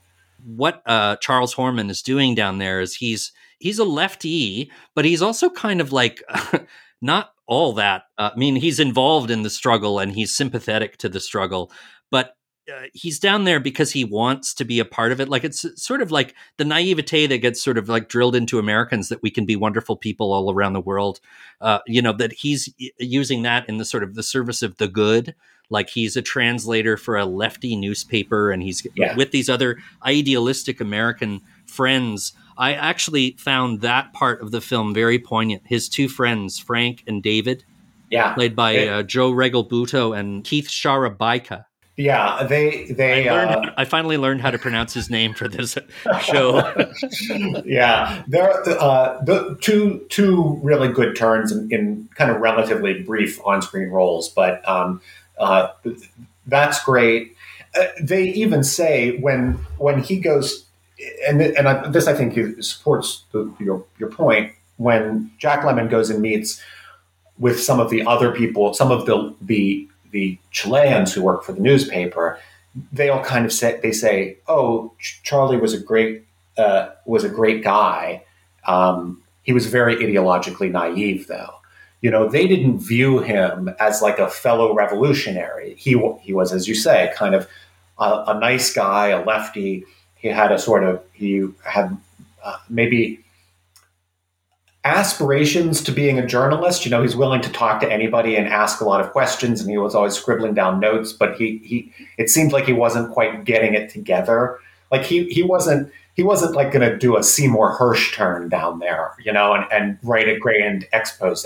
What uh, Charles Horman is doing down there is he's he's a lefty, but he's also kind of like (laughs) not all that. Uh, I mean, he's involved in the struggle and he's sympathetic to the struggle, but uh, he's down there because he wants to be a part of it. Like it's sort of like the naivete that gets sort of like drilled into Americans that we can be wonderful people all around the world. Uh, you know that he's using that in the sort of the service of the good. Like he's a translator for a lefty newspaper, and he's yeah. with these other idealistic American friends. I actually found that part of the film very poignant. His two friends, Frank and David,
yeah,
played by uh, Joe Regalbuto and Keith Szarabajka
yeah, they they.
I, learned, uh, I, finally learned how to pronounce his name for this (laughs) show. (laughs)
yeah, there are uh, the two two really good turns in, in kind of relatively brief on screen roles, but um, uh, that's great. Uh, they even say when when he goes, and and I, this I think supports the, your your point. When Jack Lemmon goes and meets with some of the other people, some of the the the Chileans who work for the newspaper, they all kind of say they say, "Oh, Charlie was a great uh, was a great guy. Um, he was very ideologically naive, though. You know, they didn't view him as like a fellow revolutionary. He he was, as you say, kind of a, a nice guy, a lefty. He had a sort of he had uh, maybe." Aspirations to being a journalist. You know, he's willing to talk to anybody and ask a lot of questions, and he was always scribbling down notes. But he he it seemed like he wasn't quite getting it together. Like he he wasn't he wasn't like going to do a Seymour Hersh turn down there, you know, and, and write a grand expose.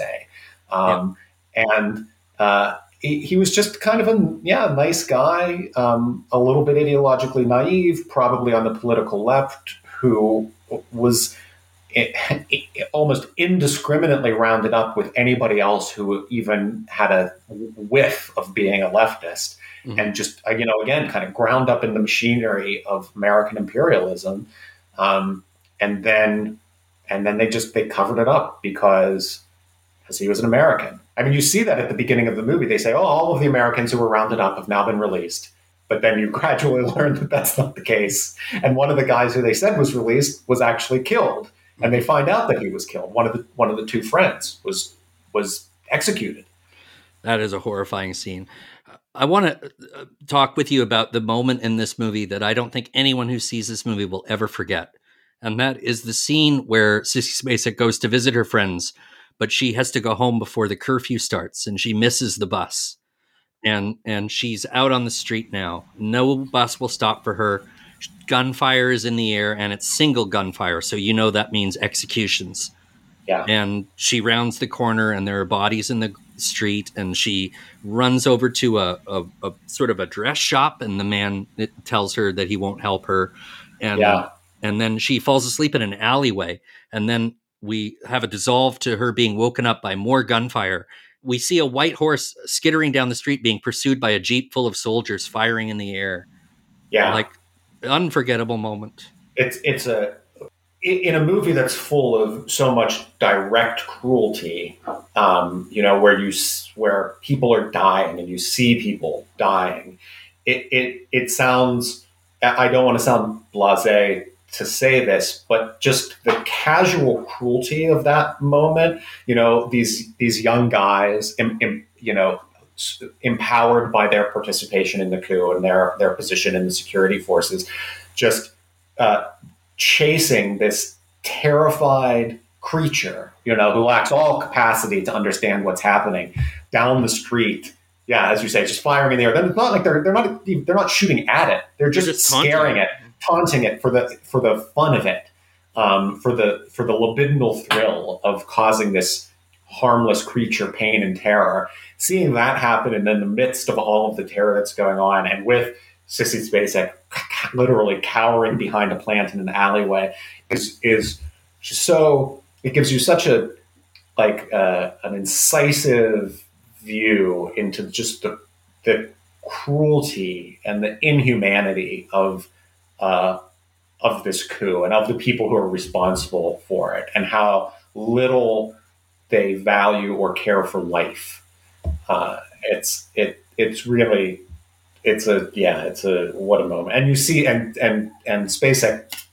Um, yeah. And uh, he, he, was just kind of a yeah nice guy, um, a little bit ideologically naive, probably on the political left, who was it, it, almost indiscriminately rounded up with anybody else who even had a whiff of being a leftist mm-hmm. and just uh, you know again kind of ground up in the machinery of american imperialism um, and then and then they just they covered it up because because he was an american. I mean you see that at the beginning of the movie. They say oh all of the americans who were rounded up have now been released. But then you (laughs) gradually learn that that's not the case. And one of the guys who they said was released was actually killed and they find out that he was killed. One of the one of the two friends was was executed.
That is a horrifying scene. I want to uh, talk with you about the moment in this movie that I don't think anyone who sees this movie will ever forget. And that is the scene where Sissy Spacek goes to visit her friends, but she has to go home before the curfew starts and she misses the bus. And and she's out on the street now. No bus will stop for her. Gunfire is in the air and it's single gunfire, so you know that means executions.
Yeah.
And she rounds the corner and there are bodies in the street and she runs over to a, a, a sort of a dress shop and the man tells her that he won't help her. And
Yeah.
Uh, and then she falls asleep in an alleyway and then we have a dissolve to her being woken up by more gunfire we see a white horse skittering down the street being pursued by a jeep full of soldiers firing in the air
Yeah.
like unforgettable moment
it's it's a in a movie that's full of so much direct cruelty, um, you know, where you where people are dying and you see people dying. It it it sounds. I don't want to sound blasé to say this, but just the casual cruelty of that moment. You know, these these young guys, you know, empowered by their participation in the coup and their their position in the security forces, just. Uh, chasing this terrified creature, you know, who lacks all capacity to understand what's happening down the street. Yeah, as you say, just firing in the air. Then it's not like they're they're not they're not shooting at it. They're just,
just
scaring
it.
it, taunting it for the for the fun of it, um, for the for the libidinal thrill of causing this harmless creature pain and terror. Seeing that happen, and in the midst of all of the terror that's going on, and with Sissy Spacek (laughs) literally cowering behind a plant in an alleyway is is so it gives you such a like uh, an incisive view into just the the cruelty and the inhumanity of uh, of this coup and of the people who are responsible for it and how little they value or care for life. Uh, it's it it's really it's a yeah it's a what a moment and you see and and and Spacek's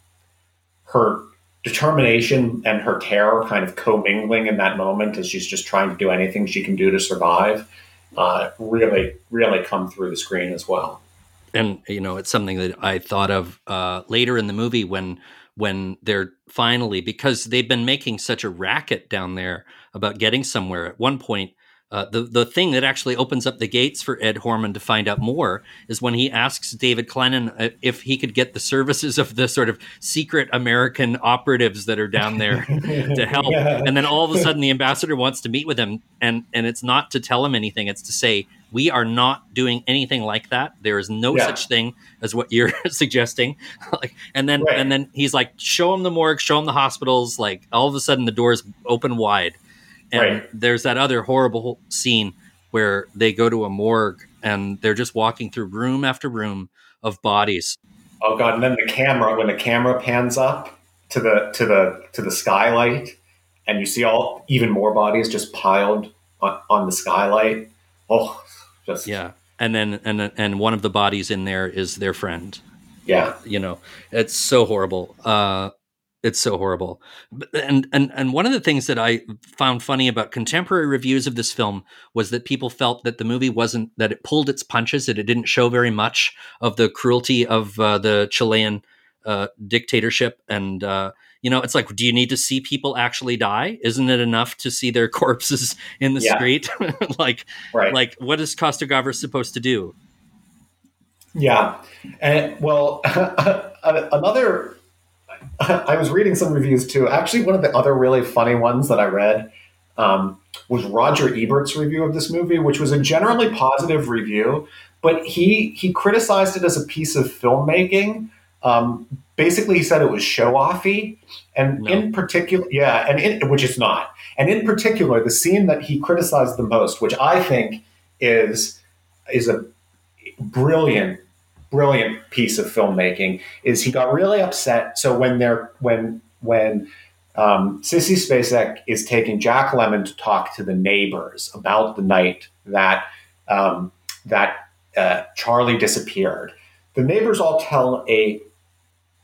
her determination and her terror kind of commingling in that moment as she's just trying to do anything she can do to survive uh, really really come through the screen as well
and you know it's something that I thought of uh, later in the movie when when they're finally because they've been making such a racket down there about getting somewhere. At one point, uh, the the thing that actually opens up the gates for Ed Horman to find out more is when he asks David Clennon uh, if he could get the services of the sort of secret American operatives that are down there (laughs) to help.
Yeah.
And then all of a sudden, the ambassador wants to meet with him, and and it's not to tell him anything; it's to say we are not doing anything like that. There is no
Yeah.
such thing as what you're (laughs) suggesting. (laughs) like, and then
Right.
and then he's like, show him the morgue, show him the hospitals. Like all of a sudden, the doors open wide, and
Right.
there's that other horrible scene where they go to a morgue and they're just walking through room after room of bodies.
oh god and then the camera when the camera pans up to the to the to the skylight and you see all even more bodies just piled on, on the skylight oh just
Yeah, and then and and one of the bodies in there is their friend.
yeah
you know it's so horrible uh it's so horrible. And and and one of the things that i found funny about contemporary reviews of this film was that people felt that the movie wasn't that it pulled its punches that it didn't show very much of the cruelty of uh, the chilean uh, dictatorship. And uh, you know it's like do you need to see people actually die? Isn't it enough to see their (laughs) corpses in the
Yeah.
street? (laughs) Like
right.
like what is costa gavras supposed to do?
Yeah, and well, (laughs) another. (laughs) I was reading some reviews too. Actually, one of the other really funny ones that I read um, was Roger Ebert's review of this movie, which was a generally positive review, but he he criticized it as a piece of filmmaking. Um, basically, he said it was show offy, and
No.
in particular, yeah, and in, which it's not. And in particular, the scene that he criticized the most, which I think is is a brilliant brilliant piece of filmmaking is he got really upset so when they're when when um, Sissy Spacek is taking Jack Lemmon to talk to the neighbors about the night that um, that uh, Charlie disappeared. The neighbors all tell a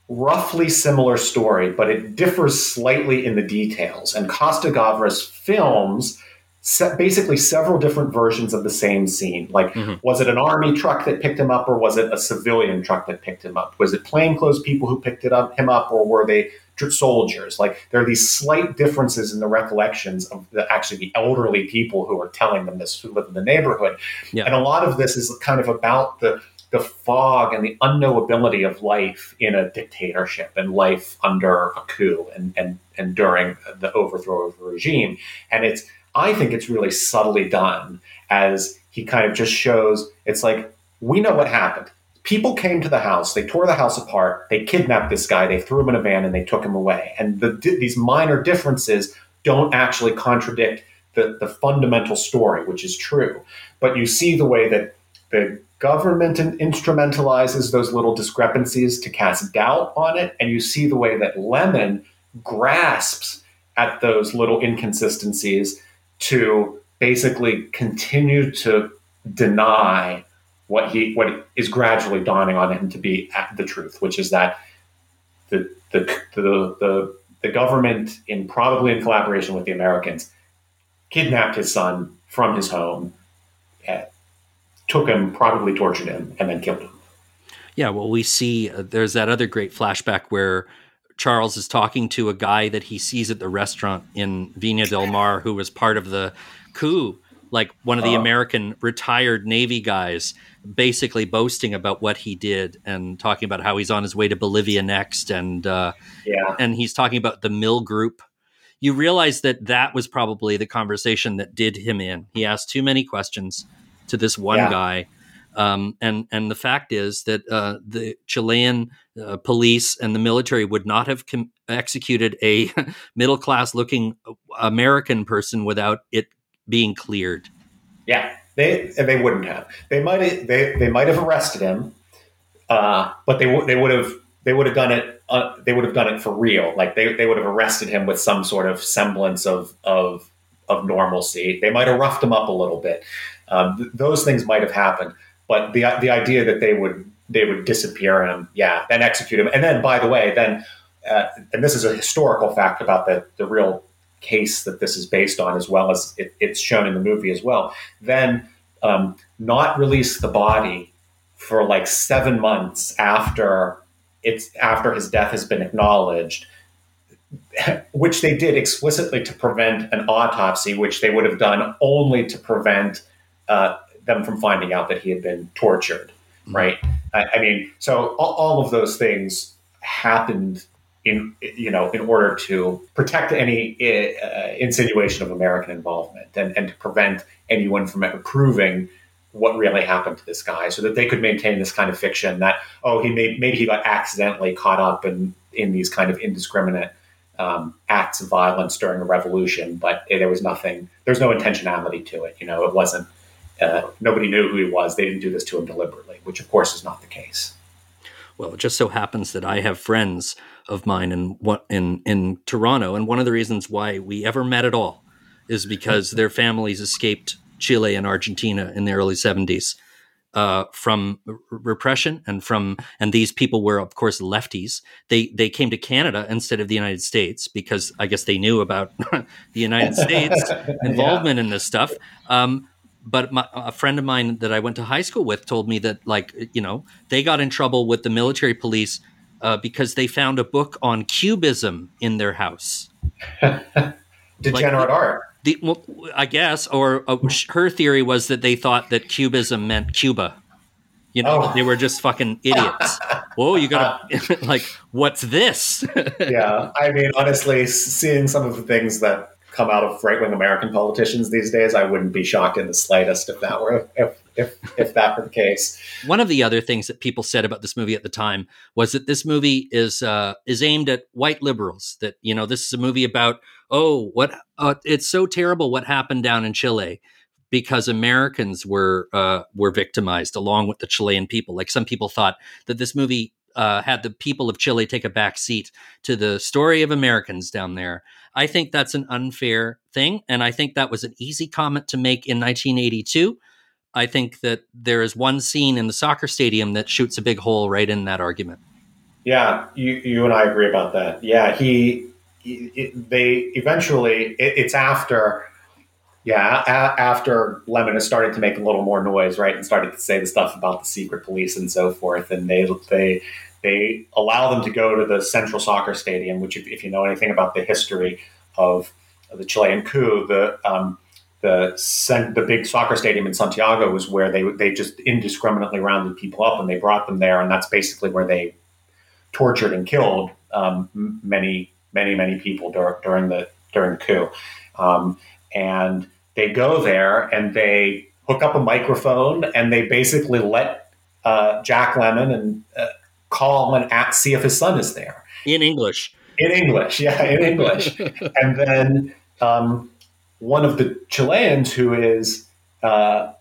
roughly similar story, but it differs slightly in the details. And Costa Gavras films se- basically several different versions of the same scene. Like,
Mhm.
was it an army truck that picked him up, or was it a civilian truck that picked him up? Was it plainclothes people who picked it up him up, or were they tr- soldiers? Like, there are these slight differences in the recollections of the, actually the elderly people who are telling them this who live in the neighborhood.
Yeah.
And a lot of this is kind of about the the fog and the unknowability of life in a dictatorship and life under a coup and and and during the overthrow of a regime. And it's I think it's really subtly done as he kind of just shows it's like we know what happened. People came to the house, they tore the house apart, they kidnapped this guy, they threw him in a van, and they took him away. And the, these minor differences don't actually contradict the, the fundamental story, which is true. But you see the way that the government instrumentalizes those little discrepancies to cast doubt on it, and you see the way that Lemmon grasps at those little inconsistencies to basically continue to deny what he what is gradually dawning on him to be the truth, which is that the the the the, the government, in probably in collaboration with the Americans, kidnapped his son from his home, uh, took him, probably tortured him, and then killed him.
Yeah, well, we see uh, there's that other great flashback where Charles is talking to a guy that he sees at the restaurant in Viña del Mar who was part of the coup, like one of the
Oh.
American retired Navy guys, basically boasting about what he did and talking about how he's on his way to Bolivia next, and uh,
Yeah,
and he's talking about the Mill Group. You realize that that was probably the conversation that did him in. He asked too many questions to this one
Yeah.
guy, um, and and the fact is that uh, the Chilean uh, police and the military would not have com- executed a (laughs) middle class looking American person without it being cleared.
yeah. They they wouldn't have. They might have, they they might have arrested him, uh, but they would they would have they would have done it. Uh, they would have done it for real. Like they, they would have arrested him with some sort of semblance of of of normalcy. They might have roughed him up a little bit. Um, th- those things might have happened, but the the idea that they would they would disappear him, yeah, then execute him, and then by the way, then uh, and this is a historical fact about the the real case that this is based on, as well as it, it's shown in the movie as well. Then um, not release the body for like seven months after it's after his death has been acknowledged (laughs) which they did explicitly to prevent an autopsy, which they would have done only to prevent uh, them from finding out that he had been tortured. Right? I, I mean, so all, all of those things happened in you know in order to protect any uh, insinuation of American involvement and, and to prevent anyone from proving what really happened to this guy, so that they could maintain this kind of fiction that oh he may, maybe he got accidentally caught up in in these kind of indiscriminate um, acts of violence during a revolution, but there was nothing. There's no intentionality to it. You know, it wasn't. Uh, nobody knew who he was. They didn't do this to him deliberately, which of course is not the case.
Well, it just so happens that I have friends of mine in what in in Toronto, and one of the reasons why we ever met at all is because their families escaped Chile and Argentina in the early seventies uh, from r- repression and from and these people were of course lefties. They they came to Canada instead of the United States because I guess they knew about (laughs) the United States (laughs) involvement in this stuff. Um, but my, a friend of mine that I went to high school with told me that, like, you know, they got in trouble with the military police uh, because they found a book on cubism in their house. (laughs)
Degenerate art.
The, well, I guess, or uh, her theory was that they thought that cubism meant Cuba. You know,
Oh.
they were just fucking (laughs) idiots. Whoa, you gotta (laughs) like, what's this?
yeah, I mean, honestly, seeing some of the things that come out of right wing American politicians these days, I wouldn't be shocked in the slightest if that were if if if that were the case.
One of the other things that people said about this movie at the time was that this movie is uh, is aimed at white liberals. That you know, this is a movie about oh, what uh, it's so terrible what happened down in Chile because Americans were uh, were victimized along with the Chilean people. Like some people thought that this movie uh, had the people of Chile take a back seat to the story of Americans down there. I think that's an unfair thing, and I think that was an easy comment to make in 1982. I think that there is one scene in the soccer stadium that shoots a big hole right in that argument.
Yeah, you you and I agree about that. Yeah, he, he they eventually it, it's after Yeah, a- after Lemmon has started to make a little more noise, right, and started to say the stuff about the secret police and so forth, and they they they allow them to go to the Central Soccer Stadium, which, if, if you know anything about the history of, the Chilean coup, the um, the the big soccer stadium in Santiago was where they they just indiscriminately rounded people up and they brought them there, and that's basically where they tortured and killed um, many many many people dur- during the during the coup. Um, and they go there and they hook up a microphone and they basically let uh, Jack Lemmon and uh, call and at, see if his son is there
in English.
In English, yeah, in English. (laughs) and then um, one of the Chileans who is uh,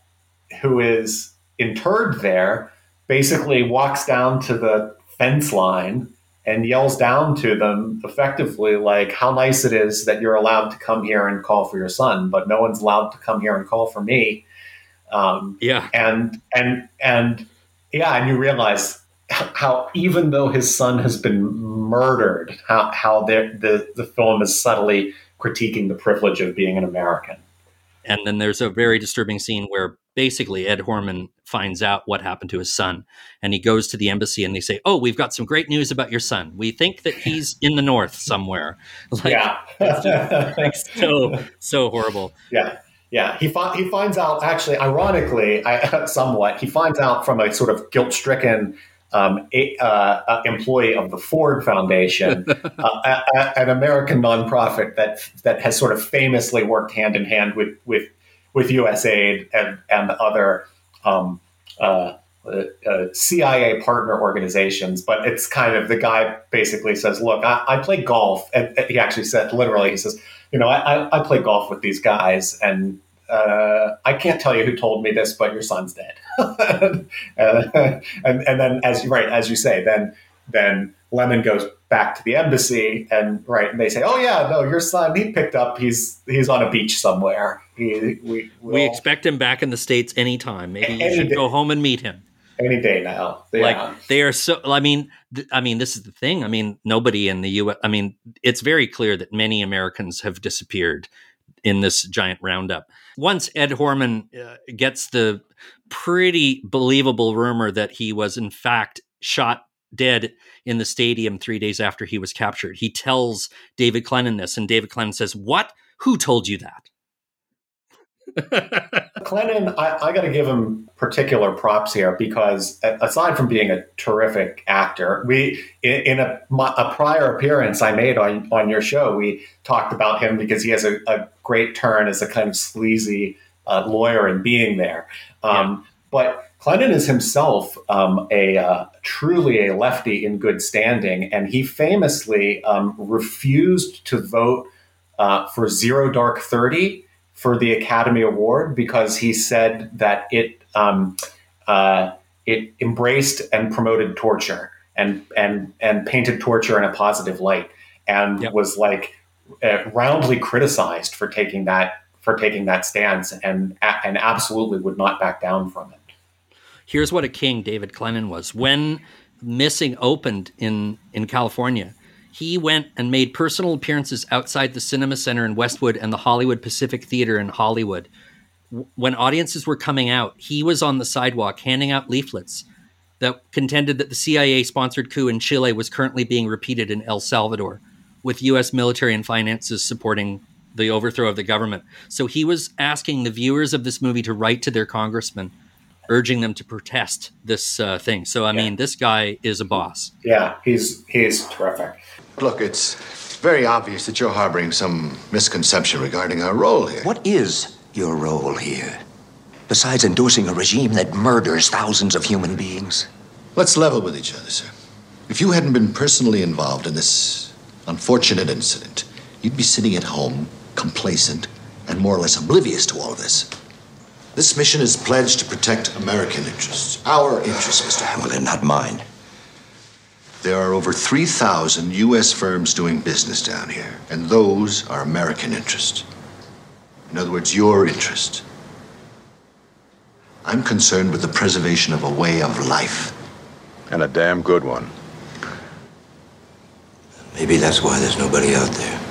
who is interred there basically walks down to the fence line and yells down to them effectively like how nice it is that you're allowed to come here and call for your son but no one's allowed to come here and call for me
um, yeah
and and and yeah and you realize how even though his son has been murdered how how the the, film is subtly critiquing the privilege of being an american
and then there's a very disturbing scene where basically Ed Horman finds out what happened to his son and he goes to the embassy and they say, "Oh, we've got some great news about your son. We think that he's in the north somewhere." (laughs)
Like, yeah,
just, like, so so horrible.
Yeah. Yeah, he fi- he finds out. Actually, ironically, I, (laughs) somewhat, he finds out from a sort of guilt-stricken um, a, uh, employee of the Ford Foundation, (laughs) uh, a, a, an American nonprofit that that has sort of famously worked hand in hand with with with USAID and and other um, uh, uh, uh CIA partner organizations. But it's kind of the guy basically says, "Look, I, I play golf," and he actually said literally, he says, "You know, I, I play golf with these guys, and uh, I can't tell you who told me this, but your son's dead." and, (laughs) and, and then, as right as you say, then then Lemmon goes back to the embassy and right and they say oh yeah no your son he picked up he's he's on a beach somewhere. He,
we we expect him back in the states anytime. Maybe you should day, go home and meet him.
Any day now.
Yeah. like they are so i mean th- i mean this is the thing. I mean nobody in the us i mean it's very clear that many americans have disappeared in this giant roundup once ed horman uh, gets the pretty believable rumor that he was in fact shot dead in the stadium three days after he was captured. He tells David Clennon this, and David Clennon says, What? Who told you that?
Clennon, I, I got to give him particular props here because aside from being a terrific actor, we in, in a, a, prior appearance I made on on your show, we talked about him because he has a, a great turn as a kind of sleazy uh, lawyer and being there. Um, yeah. But Clennon is himself um, a uh, truly a lefty in good standing, and he famously um, refused to vote uh, for Zero Dark Thirty for the Academy Award because he said that it um, uh, it embraced and promoted torture and and and painted torture in a positive light, and yep. was like uh, roundly criticized for taking that for taking that stance, and and absolutely would not back down from it
here's what a king David Clennon was. When Missing opened in in California, he went and made personal appearances outside the Cinema Center in Westwood and the Hollywood Pacific Theater in Hollywood. When audiences were coming out, he was on the sidewalk handing out leaflets that contended that the CIA sponsored coup in Chile was currently being repeated in El Salvador, with U.S. military and finances supporting the overthrow of the government. So he was asking the viewers of this movie to write to their congressman urging them to protest this uh, thing. So I yeah. mean, this guy is a boss.
Yeah, he's he's terrific.
Look, it's very obvious that you're harboring some misconception regarding our role here.
What is your role here? Besides endorsing a regime that murders thousands of human beings?
Let's level with each other, sir. If you hadn't been personally involved in this unfortunate incident, you'd be sitting at home, complacent, and more or less oblivious to all of this. This mission is pledged to protect American interests. Our interests, Mr. Hamilton.
Not mine.
There are over 3,000 U.S. firms doing business down here, and those are American interests. In other words, your interest. I'm concerned with the preservation of a way of life.
And a damn good one.
Maybe that's why there's nobody out there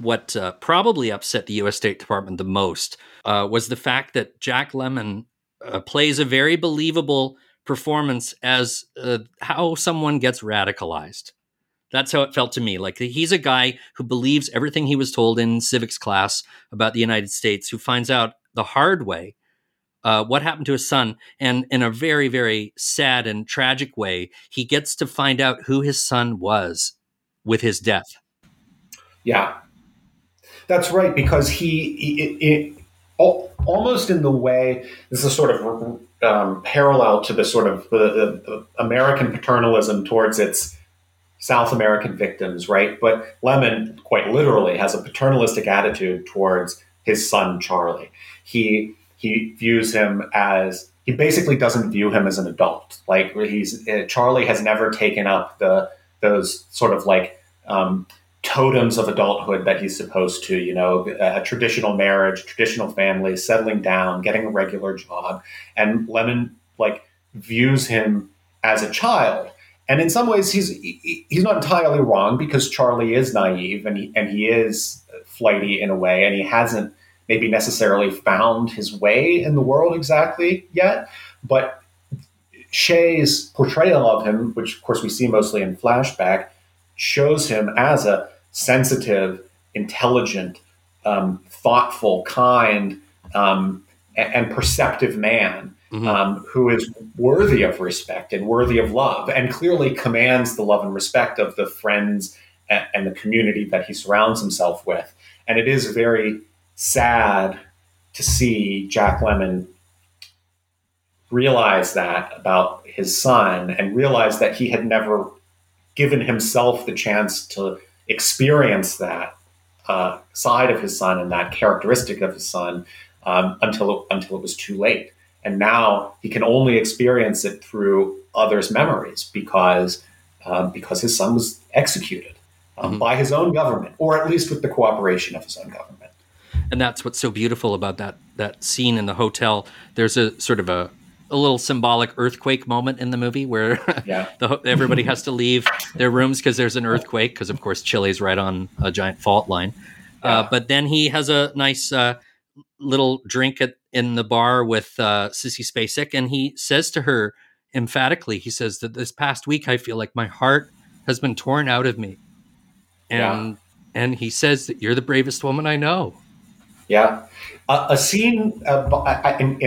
what uh, probably upset the U.S. State Department the most uh, was the fact that Jack Lemmon uh, plays a very believable performance as uh, how someone gets radicalized. That's how it felt to me. Like he's a guy who believes everything he was told in civics class about the United States, who finds out the hard way uh, what happened to his son. And in a very, very sad and tragic way, he gets to find out who his son was with his death.
Yeah, that's right. Because he, it, it, almost in the way, this is a sort of um, parallel to the sort of the, the American paternalism towards its South American victims, right? But Lemmon, quite literally, has a paternalistic attitude towards his son Charlie. He he views him as he basically doesn't view him as an adult. Like he's uh, Charlie has never taken up the those sort of like um, totems of adulthood that he's supposed to. You know, a traditional marriage, traditional family, settling down, getting a regular job, and Lemmon, like views him as a child and in some ways, he's he's not entirely wrong because Charlie is naive and he, and he is flighty in a way, and he hasn't maybe necessarily found his way in the world exactly yet. But Shea's portrayal of him, which of course we see mostly in flashback, shows him as a sensitive, intelligent, um, thoughtful, kind, um, and, and perceptive man mm-hmm. um, who is worthy of respect and worthy of love, and clearly commands the love and respect of the friends and, and the community that he surrounds himself with. And it is very sad to see Jack Lemmon realize that about his son and realize that he had never given himself the chance to experience that uh, side of his son and that characteristic of his son um, until until it was too late and now he can only experience it through others' memories because uh, because his son was executed um, mm-hmm. by his own government, or at least with the cooperation of his own government.
And that's what's so beautiful about that that scene in the hotel. There's a sort of a a little symbolic earthquake moment in the movie where (laughs) yeah. the, everybody has to leave their rooms because there's an earthquake because of course Chile's right on a giant fault line. Uh, yeah. Uh, but then he has a nice uh, little drink at in the bar with uh, Sissy Spacek, and he says to her emphatically, he says that this past week I feel like my heart has been torn out of me, and yeah. and he says that you're the bravest woman I know.
Yeah, uh, a scene uh, in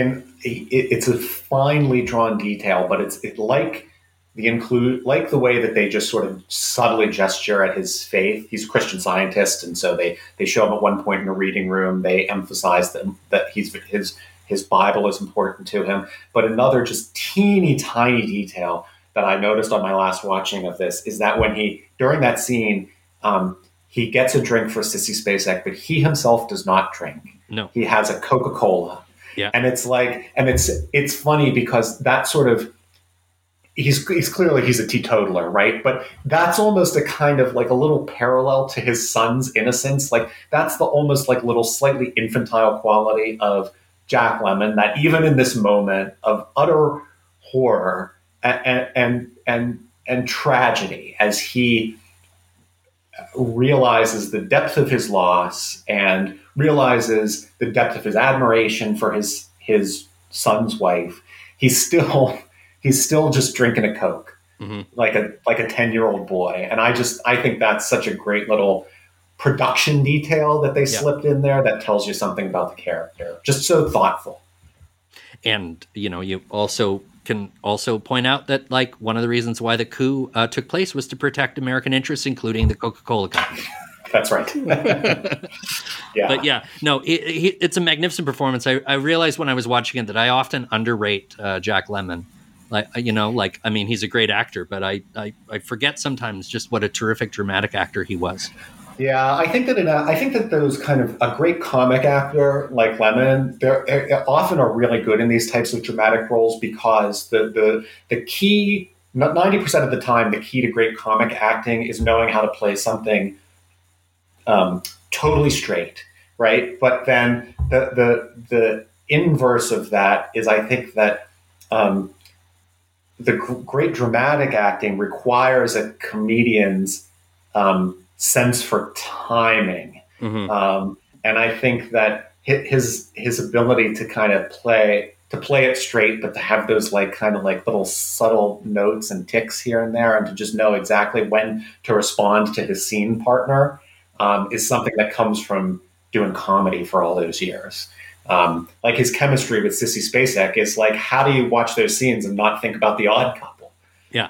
it, it's a finely drawn detail, but it's it, like the include like the way that they just sort of subtly gesture at his faith. He's a Christian scientist, and so they they show him at one point in a reading room. They emphasize that that he's his his Bible is important to him. But another just teeny tiny detail that I noticed on my last watching of this is that when he during that scene. Um, he gets a drink for Sissy Spacek, but he himself does not drink.
No,
he has a Coca Cola.
Yeah,
and it's like, and it's it's funny because that sort of he's he's clearly he's a teetotaler, right? But that's almost a kind of like a little parallel to his son's innocence. Like that's the almost like little slightly infantile quality of Jack Lemmon that even in this moment of utter horror and and and, and tragedy as he realizes the depth of his loss and realizes the depth of his admiration for his his son's wife, he's still (laughs) he's still just drinking a Coke, mm-hmm. like a like a ten year old boy. And I just I think that's such a great little production detail that they yeah. slipped in there that tells you something about the character. Just so thoughtful.
And you know, you also can also point out that like one of the reasons why the coup uh, took place was to protect American interests, including the Coca Cola Company. (laughs)
That's right. (laughs)
yeah. But yeah, no, it, it, it's a magnificent performance. I, I, realized when I was watching it that I often underrate uh, Jack Lemmon like you know like i mean he's a great actor but I, I i forget sometimes just what a terrific dramatic actor he was
yeah i think that in a, i think that those kind of a great comic actor like lemmon they're, often are really good in these types of dramatic roles because the the the key 90% of the time the key to great comic acting is knowing how to play something um, totally straight right? But then the the the inverse of that is i think that um, the great dramatic acting requires a comedian's um, sense for timing.
Mhm.
Um, and I think that his his ability to kind of play to play it straight, but to have those like kind of like little subtle notes and ticks here and there, and to just know exactly when to respond to his scene partner um, is something that comes from doing comedy for all those years. Um, like his chemistry with Sissy Spacek is like, how do you watch those scenes and not think about the Odd Couple?
Yeah.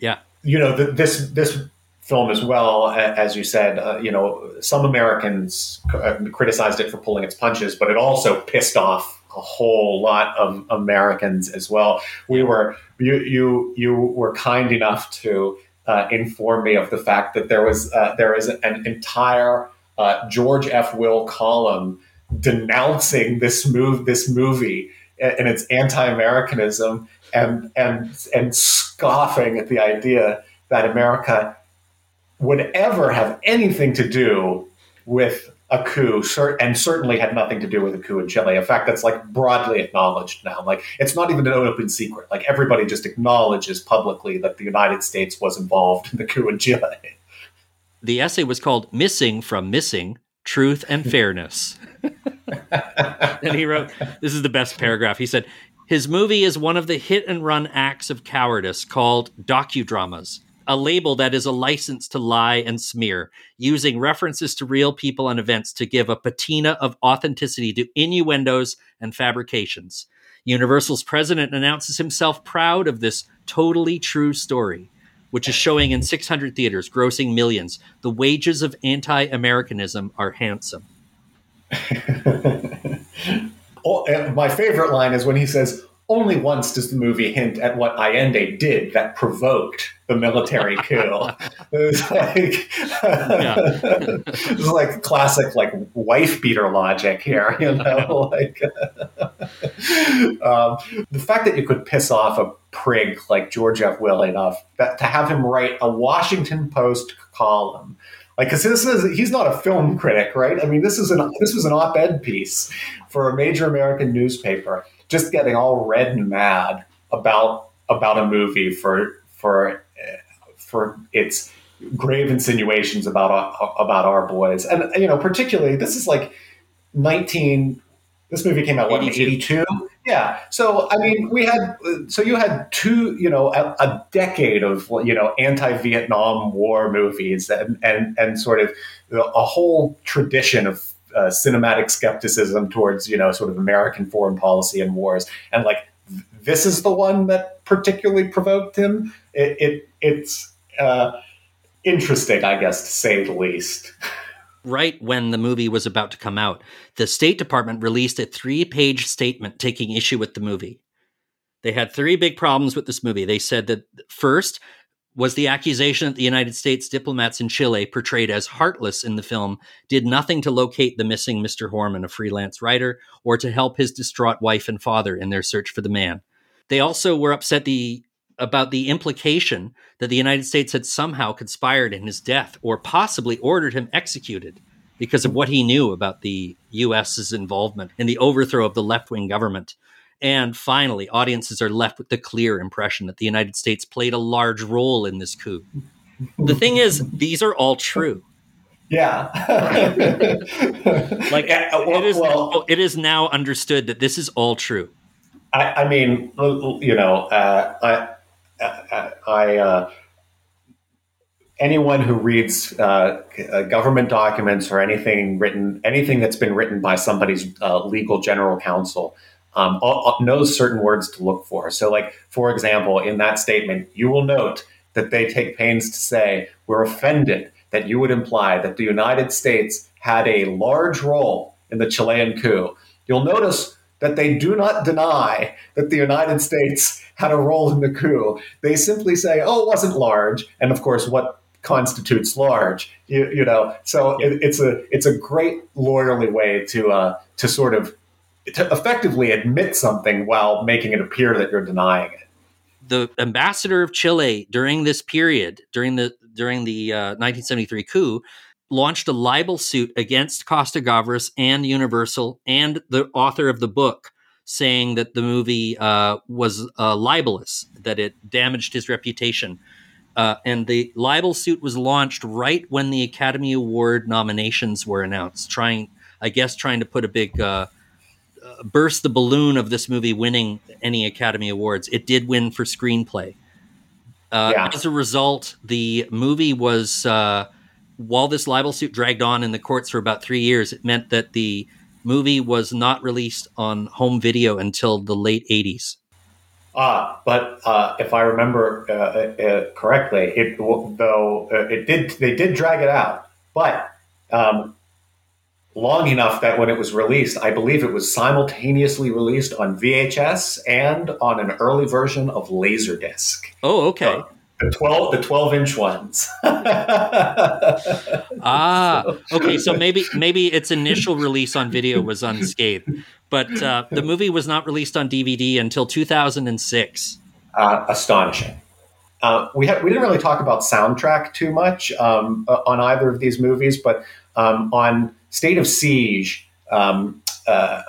Yeah.
you know th- this this film as well as you said uh, you know some americans uh, criticized it for pulling its punches but it also pissed off a whole lot of americans as well. We were you you you were kind enough to uh, inform me of the fact that there was uh, there is an entire uh, george f. Will column denouncing this move this movie and its anti-americanism and and and scoffing at the idea that America would ever have anything to do with a coup, cer- and certainly had nothing to do with a coup in Chile. A fact, that's like broadly acknowledged now. Like it's not even an open secret. Like everybody just acknowledges publicly that the United States was involved in the coup in Chile.
The essay was called Missing from Missing Truth and (laughs) Fairness. and he wrote this is the best paragraph. He said, His movie is one of the hit and run acts of cowardice called docudramas, a label that is a license to lie and smear, using references to real people and events to give a patina of authenticity to innuendos and fabrications. Universal's president announces himself proud of this totally true story, which is showing in 600 theaters, grossing millions. The wages of anti Americanism are handsome. (laughs)
Oh, my favorite line is when he says, "Only once does the movie hint at what Allende did that provoked the military (laughs) coup." It's like, (laughs) it's like classic like wife beater logic here, you know. (laughs) like um, the fact that you could piss off a prig like George F. Will enough that to have him write a Washington Post column. Like, because this is he's not a film critic, right? I mean, this is an this was an op-ed piece for a major American newspaper, just getting all red and mad about about a movie for for for its grave insinuations about our, about our boys, and you know, particularly this is like nineteen. This movie came out what
82.
eighty two. Yeah. So I mean, we had so you had two, you know, a, a decade of you know anti-Vietnam War movies and and and sort of a whole tradition of uh, cinematic skepticism towards you know sort of American foreign policy and wars, and like this is the one that particularly provoked him. It, it it's uh, interesting, I guess, to say the least.
right when the movie was about to come out, the State Department released a three page statement taking issue with the movie. They had three big problems with this movie. They said that first was the accusation that the United States diplomats in Chile, portrayed as heartless in the film, did nothing to locate the missing Mr. Horman, a freelance writer, or to help his distraught wife and father in their search for the man. They also were upset the about the implication that the United States had somehow conspired in his death or possibly ordered him executed because of what he knew about the US's involvement in the overthrow of the left-wing government. And finally, audiences are left with the clear impression that the United States played a large role in this coup. The thing is, these are all true.
Yeah. (laughs)
Like
Yeah, well-
it is
well-
it is now understood that this is all true.
I, I mean, you know, uh, I, I, I uh, anyone who reads uh, uh, government documents or anything written, anything that's been written by somebody's uh, legal general counsel, um, knows certain words to look for. So, like for example, in that statement, you will note that they take pains to say we're offended that you would imply that the United States had a large role in the Chilean coup. You'll notice that they do not deny that the United States had a role in the coup. They simply say, "Oh, it wasn't large," and of course, what constitutes large? You, you know, so it, it's a it's a great lawyerly way to uh, to sort of to effectively admit something while making it appear that you're denying it.
the ambassador of Chile during this period, during the during the uh, 1973 coup, launched a libel suit against Costa Gavras and Universal and the author of the book, saying that the movie uh, was uh, libelous, that it damaged his reputation. Uh, and the libel suit was launched right when the Academy Award nominations were announced, trying, I guess, trying to put a big uh, burst the balloon of this movie winning any Academy Awards. It did win for screenplay. Uh,
Yeah.
As a result, the movie was, uh, while this libel suit dragged on in the courts for about three years, it meant that the movie was not released on home video until the late 80s.
Uh, but uh, if I remember uh, uh, correctly, it though uh, it did they did drag it out, but um, long enough that when it was released, I believe it was simultaneously released on VHS and on an early version of Laserdisc.
Oh, okay.
The twelve the twelve inch ones. (laughs)
Ah, okay. So maybe maybe its initial release on video was unscathed, but uh, the movie was not released on DVD until 2006.
uh, astonishing. Uh, we ha- we didn't really talk about soundtrack too much um, uh, on either of these movies, but um, on State of Siege, um, uh,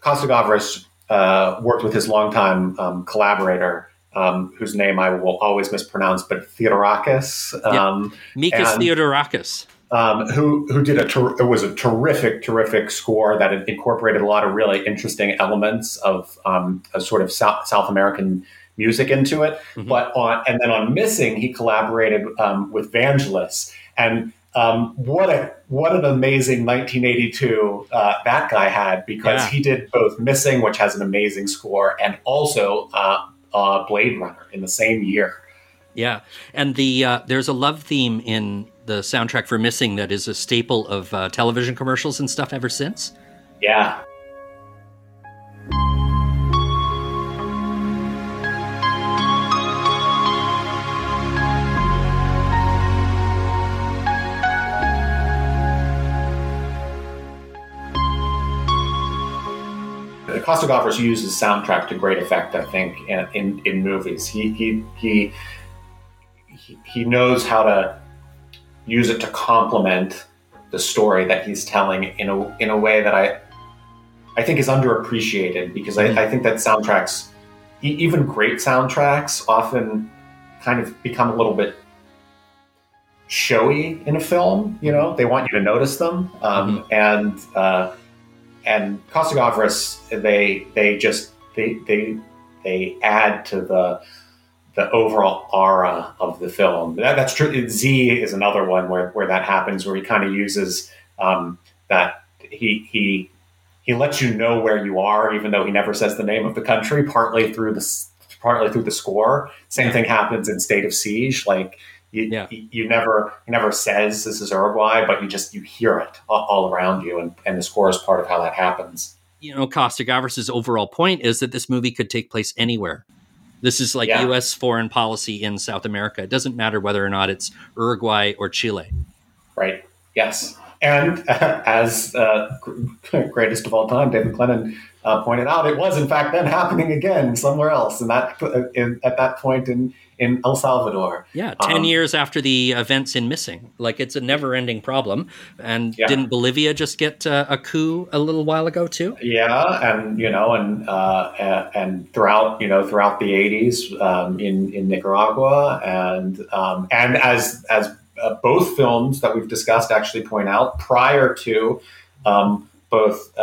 Costa Gavras uh, worked with his longtime um, collaborator, um, whose name I will always mispronounce, but Theodorakis. Um,
Mikis
and-
Theodorakis.
um, who who did a ter- it was a terrific terrific score that incorporated a lot of really interesting elements of um, a sort of South, South American music into it. But on and then on Missing, he collaborated um, with Vangelis, and um, what a what an amazing 1982 uh, that guy had because
Yeah.
he did both Missing, which has an amazing score, and also uh, uh, Blade Runner in the same year.
Yeah, and the uh, there's a love theme in the soundtrack for Missing that is a staple of uh, television commercials and stuff ever since.
Yeah. Costa Gavras uses soundtrack to great effect, I think, in, in, in movies. He, he, he, he, knows how to use it to complement the story that he's telling in a, in a way that I, I think is underappreciated because I, I think that soundtracks, even great soundtracks, often kind of become a little bit showy in a film. You know, they want you to notice them, um, and uh, and Costa they they just they they they add to the the overall aura of the film. That, that's true. Z is another one where, where that happens, where he kind of uses um, that he he he lets you know where you are, even though he never says the name of the country. Partly through the partly through the score. Same thing happens in State of Siege. Like you, you, you never he never says this is Uruguay, but you just you hear it all, around you, and, and the score is part of how that happens.
You know, Costa Gavras' overall point is that this movie could take place anywhere. This is like
Yeah.
U.S. foreign policy in South America. It doesn't matter whether or not it's Uruguay or Chile.
Right. Yes. And (laughs) as uh, (laughs) greatest of all time, David Clennon uh, pointed out, it was in fact then happening again somewhere else, and that uh, in, at that point in in El Salvador.
Yeah, 10
Um,
years after the events in Missing. Like, it's a never ending problem. And
Yeah.
didn't Bolivia just get uh, a coup a little while ago, too?
Yeah, and you know, and uh, and throughout you know throughout the '80s um, in in Nicaragua, and um, and as as uh, both films that we've discussed actually point out, prior to um, both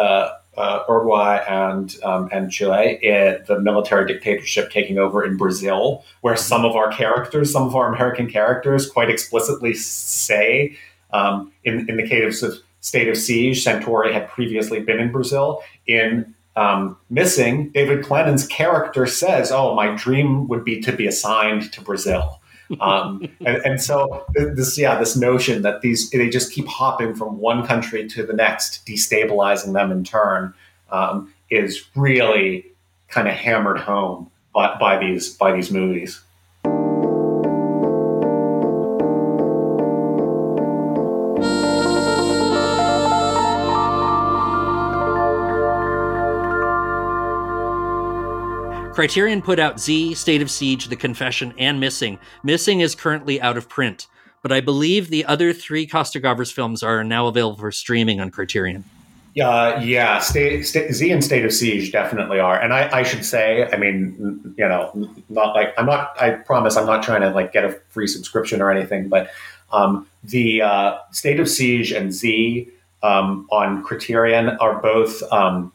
uh, Uruguay and um, and Chile, it, the military dictatorship taking over in Brazil, where some of our characters, some of our American characters, quite explicitly say um, in in the case of State of Siege, Santore had previously been in Brazil. In um, Missing, David Clennon's character says, "Oh, my dream would be to be assigned to Brazil." Um, and, and so this, yeah, this notion that these they just keep hopping from one country to the next, destabilizing them in turn, um, is really kind of hammered home by, by these by these movies.
Criterion put out Z, State of Siege, The Confession, and Missing. Missing is currently out of print, but I believe the other three Costa Gavras films are now available for streaming on Criterion.
Uh, yeah, state, state, Z and State of Siege definitely are, and I, I should say, I mean, you know, not like I'm not. I promise, I'm not trying to like get a free subscription or anything, but um, the uh, State of Siege and Z um, on Criterion are both um,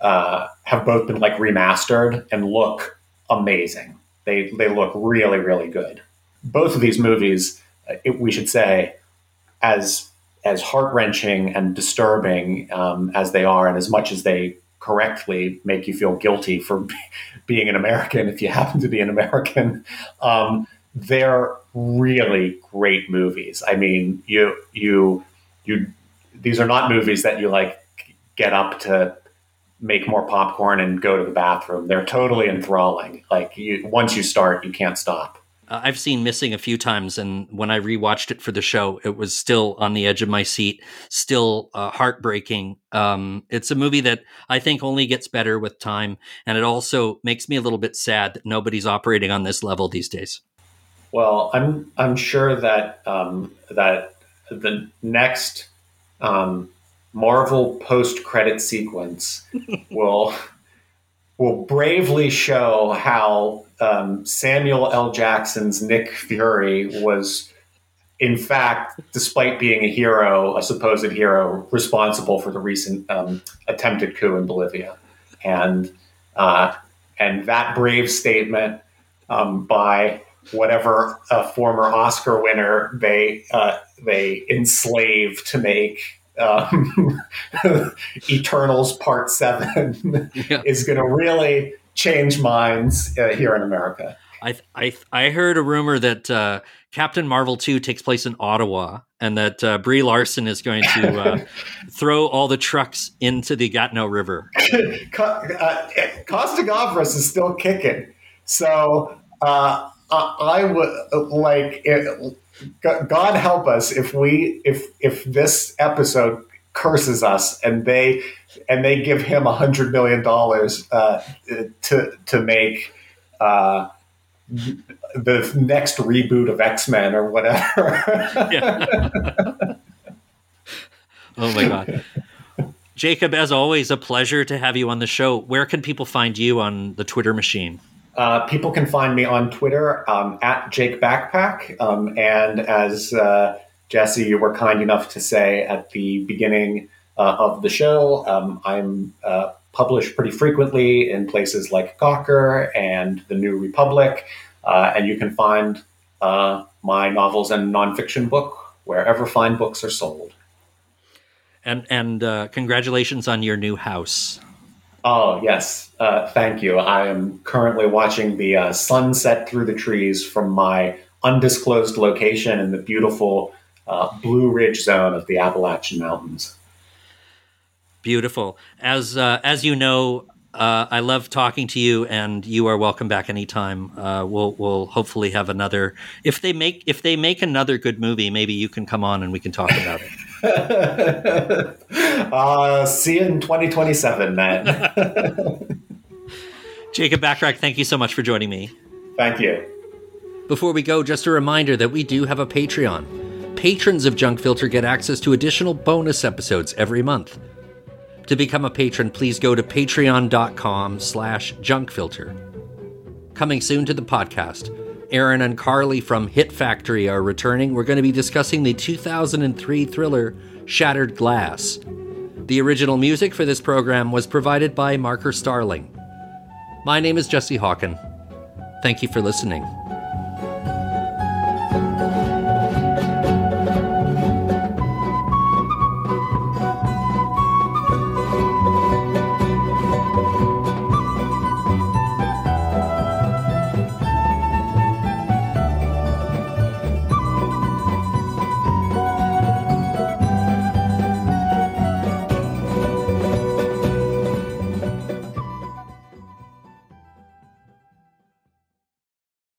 uh, have both been like remastered and look amazing. They they look really really good. Both of these movies, it, we should say, as as heart wrenching and disturbing um, as they are, and as much as they correctly make you feel guilty for (laughs) being an American, if you happen to be an American, um, they're really great movies. I mean, you you you these are not movies that you like get up to make more popcorn and go to the bathroom. They're totally enthralling. Like you, once you start, you can't stop.
Uh, I've seen Missing a few times, and when I rewatched it for the show, it was still on the edge of my seat, still uh, heartbreaking. Um, it's a movie that I think only gets better with time, and it also makes me a little bit sad that nobody's operating on this level these days.
Well, I'm I'm sure that um, that the next um, Marvel post credit sequence will will bravely show how um, Samuel L. Jackson's Nick Fury was, in fact, despite being a hero, a supposed hero, responsible for the recent um, attempted coup in Bolivia, and uh, and that brave statement um, by whatever a former Oscar winner they uh, they enslaved to make um, (laughs) Eternals Part Seven yeah. is going to really change minds uh, here in America.
I, I I heard a rumor that uh, Captain Marvel two takes place in Ottawa, and that uh, Brie Larson is going to uh, (laughs) throw all the trucks into the Gatineau River.
uh, Costa Gavras is still kicking, so uh, I would like. It, God help us if we if if this episode curses us and they and they give him a hundred million dollars uh, to to make uh, the next reboot of X Men or whatever. (laughs)
oh my god. Jacob, as always, a pleasure to have you on the show. Where can people find you on the Twitter machine?
Uh, people can find me on Twitter um, at Jake Backpack. Um, and as uh, Jesse, you were kind enough to say at the beginning uh, of the show, um, I'm uh, published pretty frequently in places like Gawker and the New Republic. Uh, and you can find uh, my novels and nonfiction book wherever fine books are sold.
And, and congratulations on your new house.
Oh, yes. Uh, thank you. I am currently watching the uh, sunset through the trees from my undisclosed location in the beautiful uh, Blue Ridge zone of the Appalachian Mountains.
Beautiful. As uh, as you know, uh, I love talking to you, and you are welcome back anytime. Uh, we'll we'll hopefully have another. If they make if they make another good movie, maybe you can come on and we can talk about it. (laughs)
uh, see you in 2027, man. (laughs)
Jacob Bacharach, thank you so much for joining me.
Thank you.
Before we go, just a reminder that we do have a Patreon. Patrons of Junk Filter get access to additional bonus episodes every month. To become a patron, please go to patreon.com slash junkfilter. Coming soon to the podcast, Aaron and Carly from Hit Factory are returning. We're going to be discussing the 2003 thriller Shattered Glass. The original music for this program was provided by Marker Starling. My name is Jesse Hawken. Thank you for listening.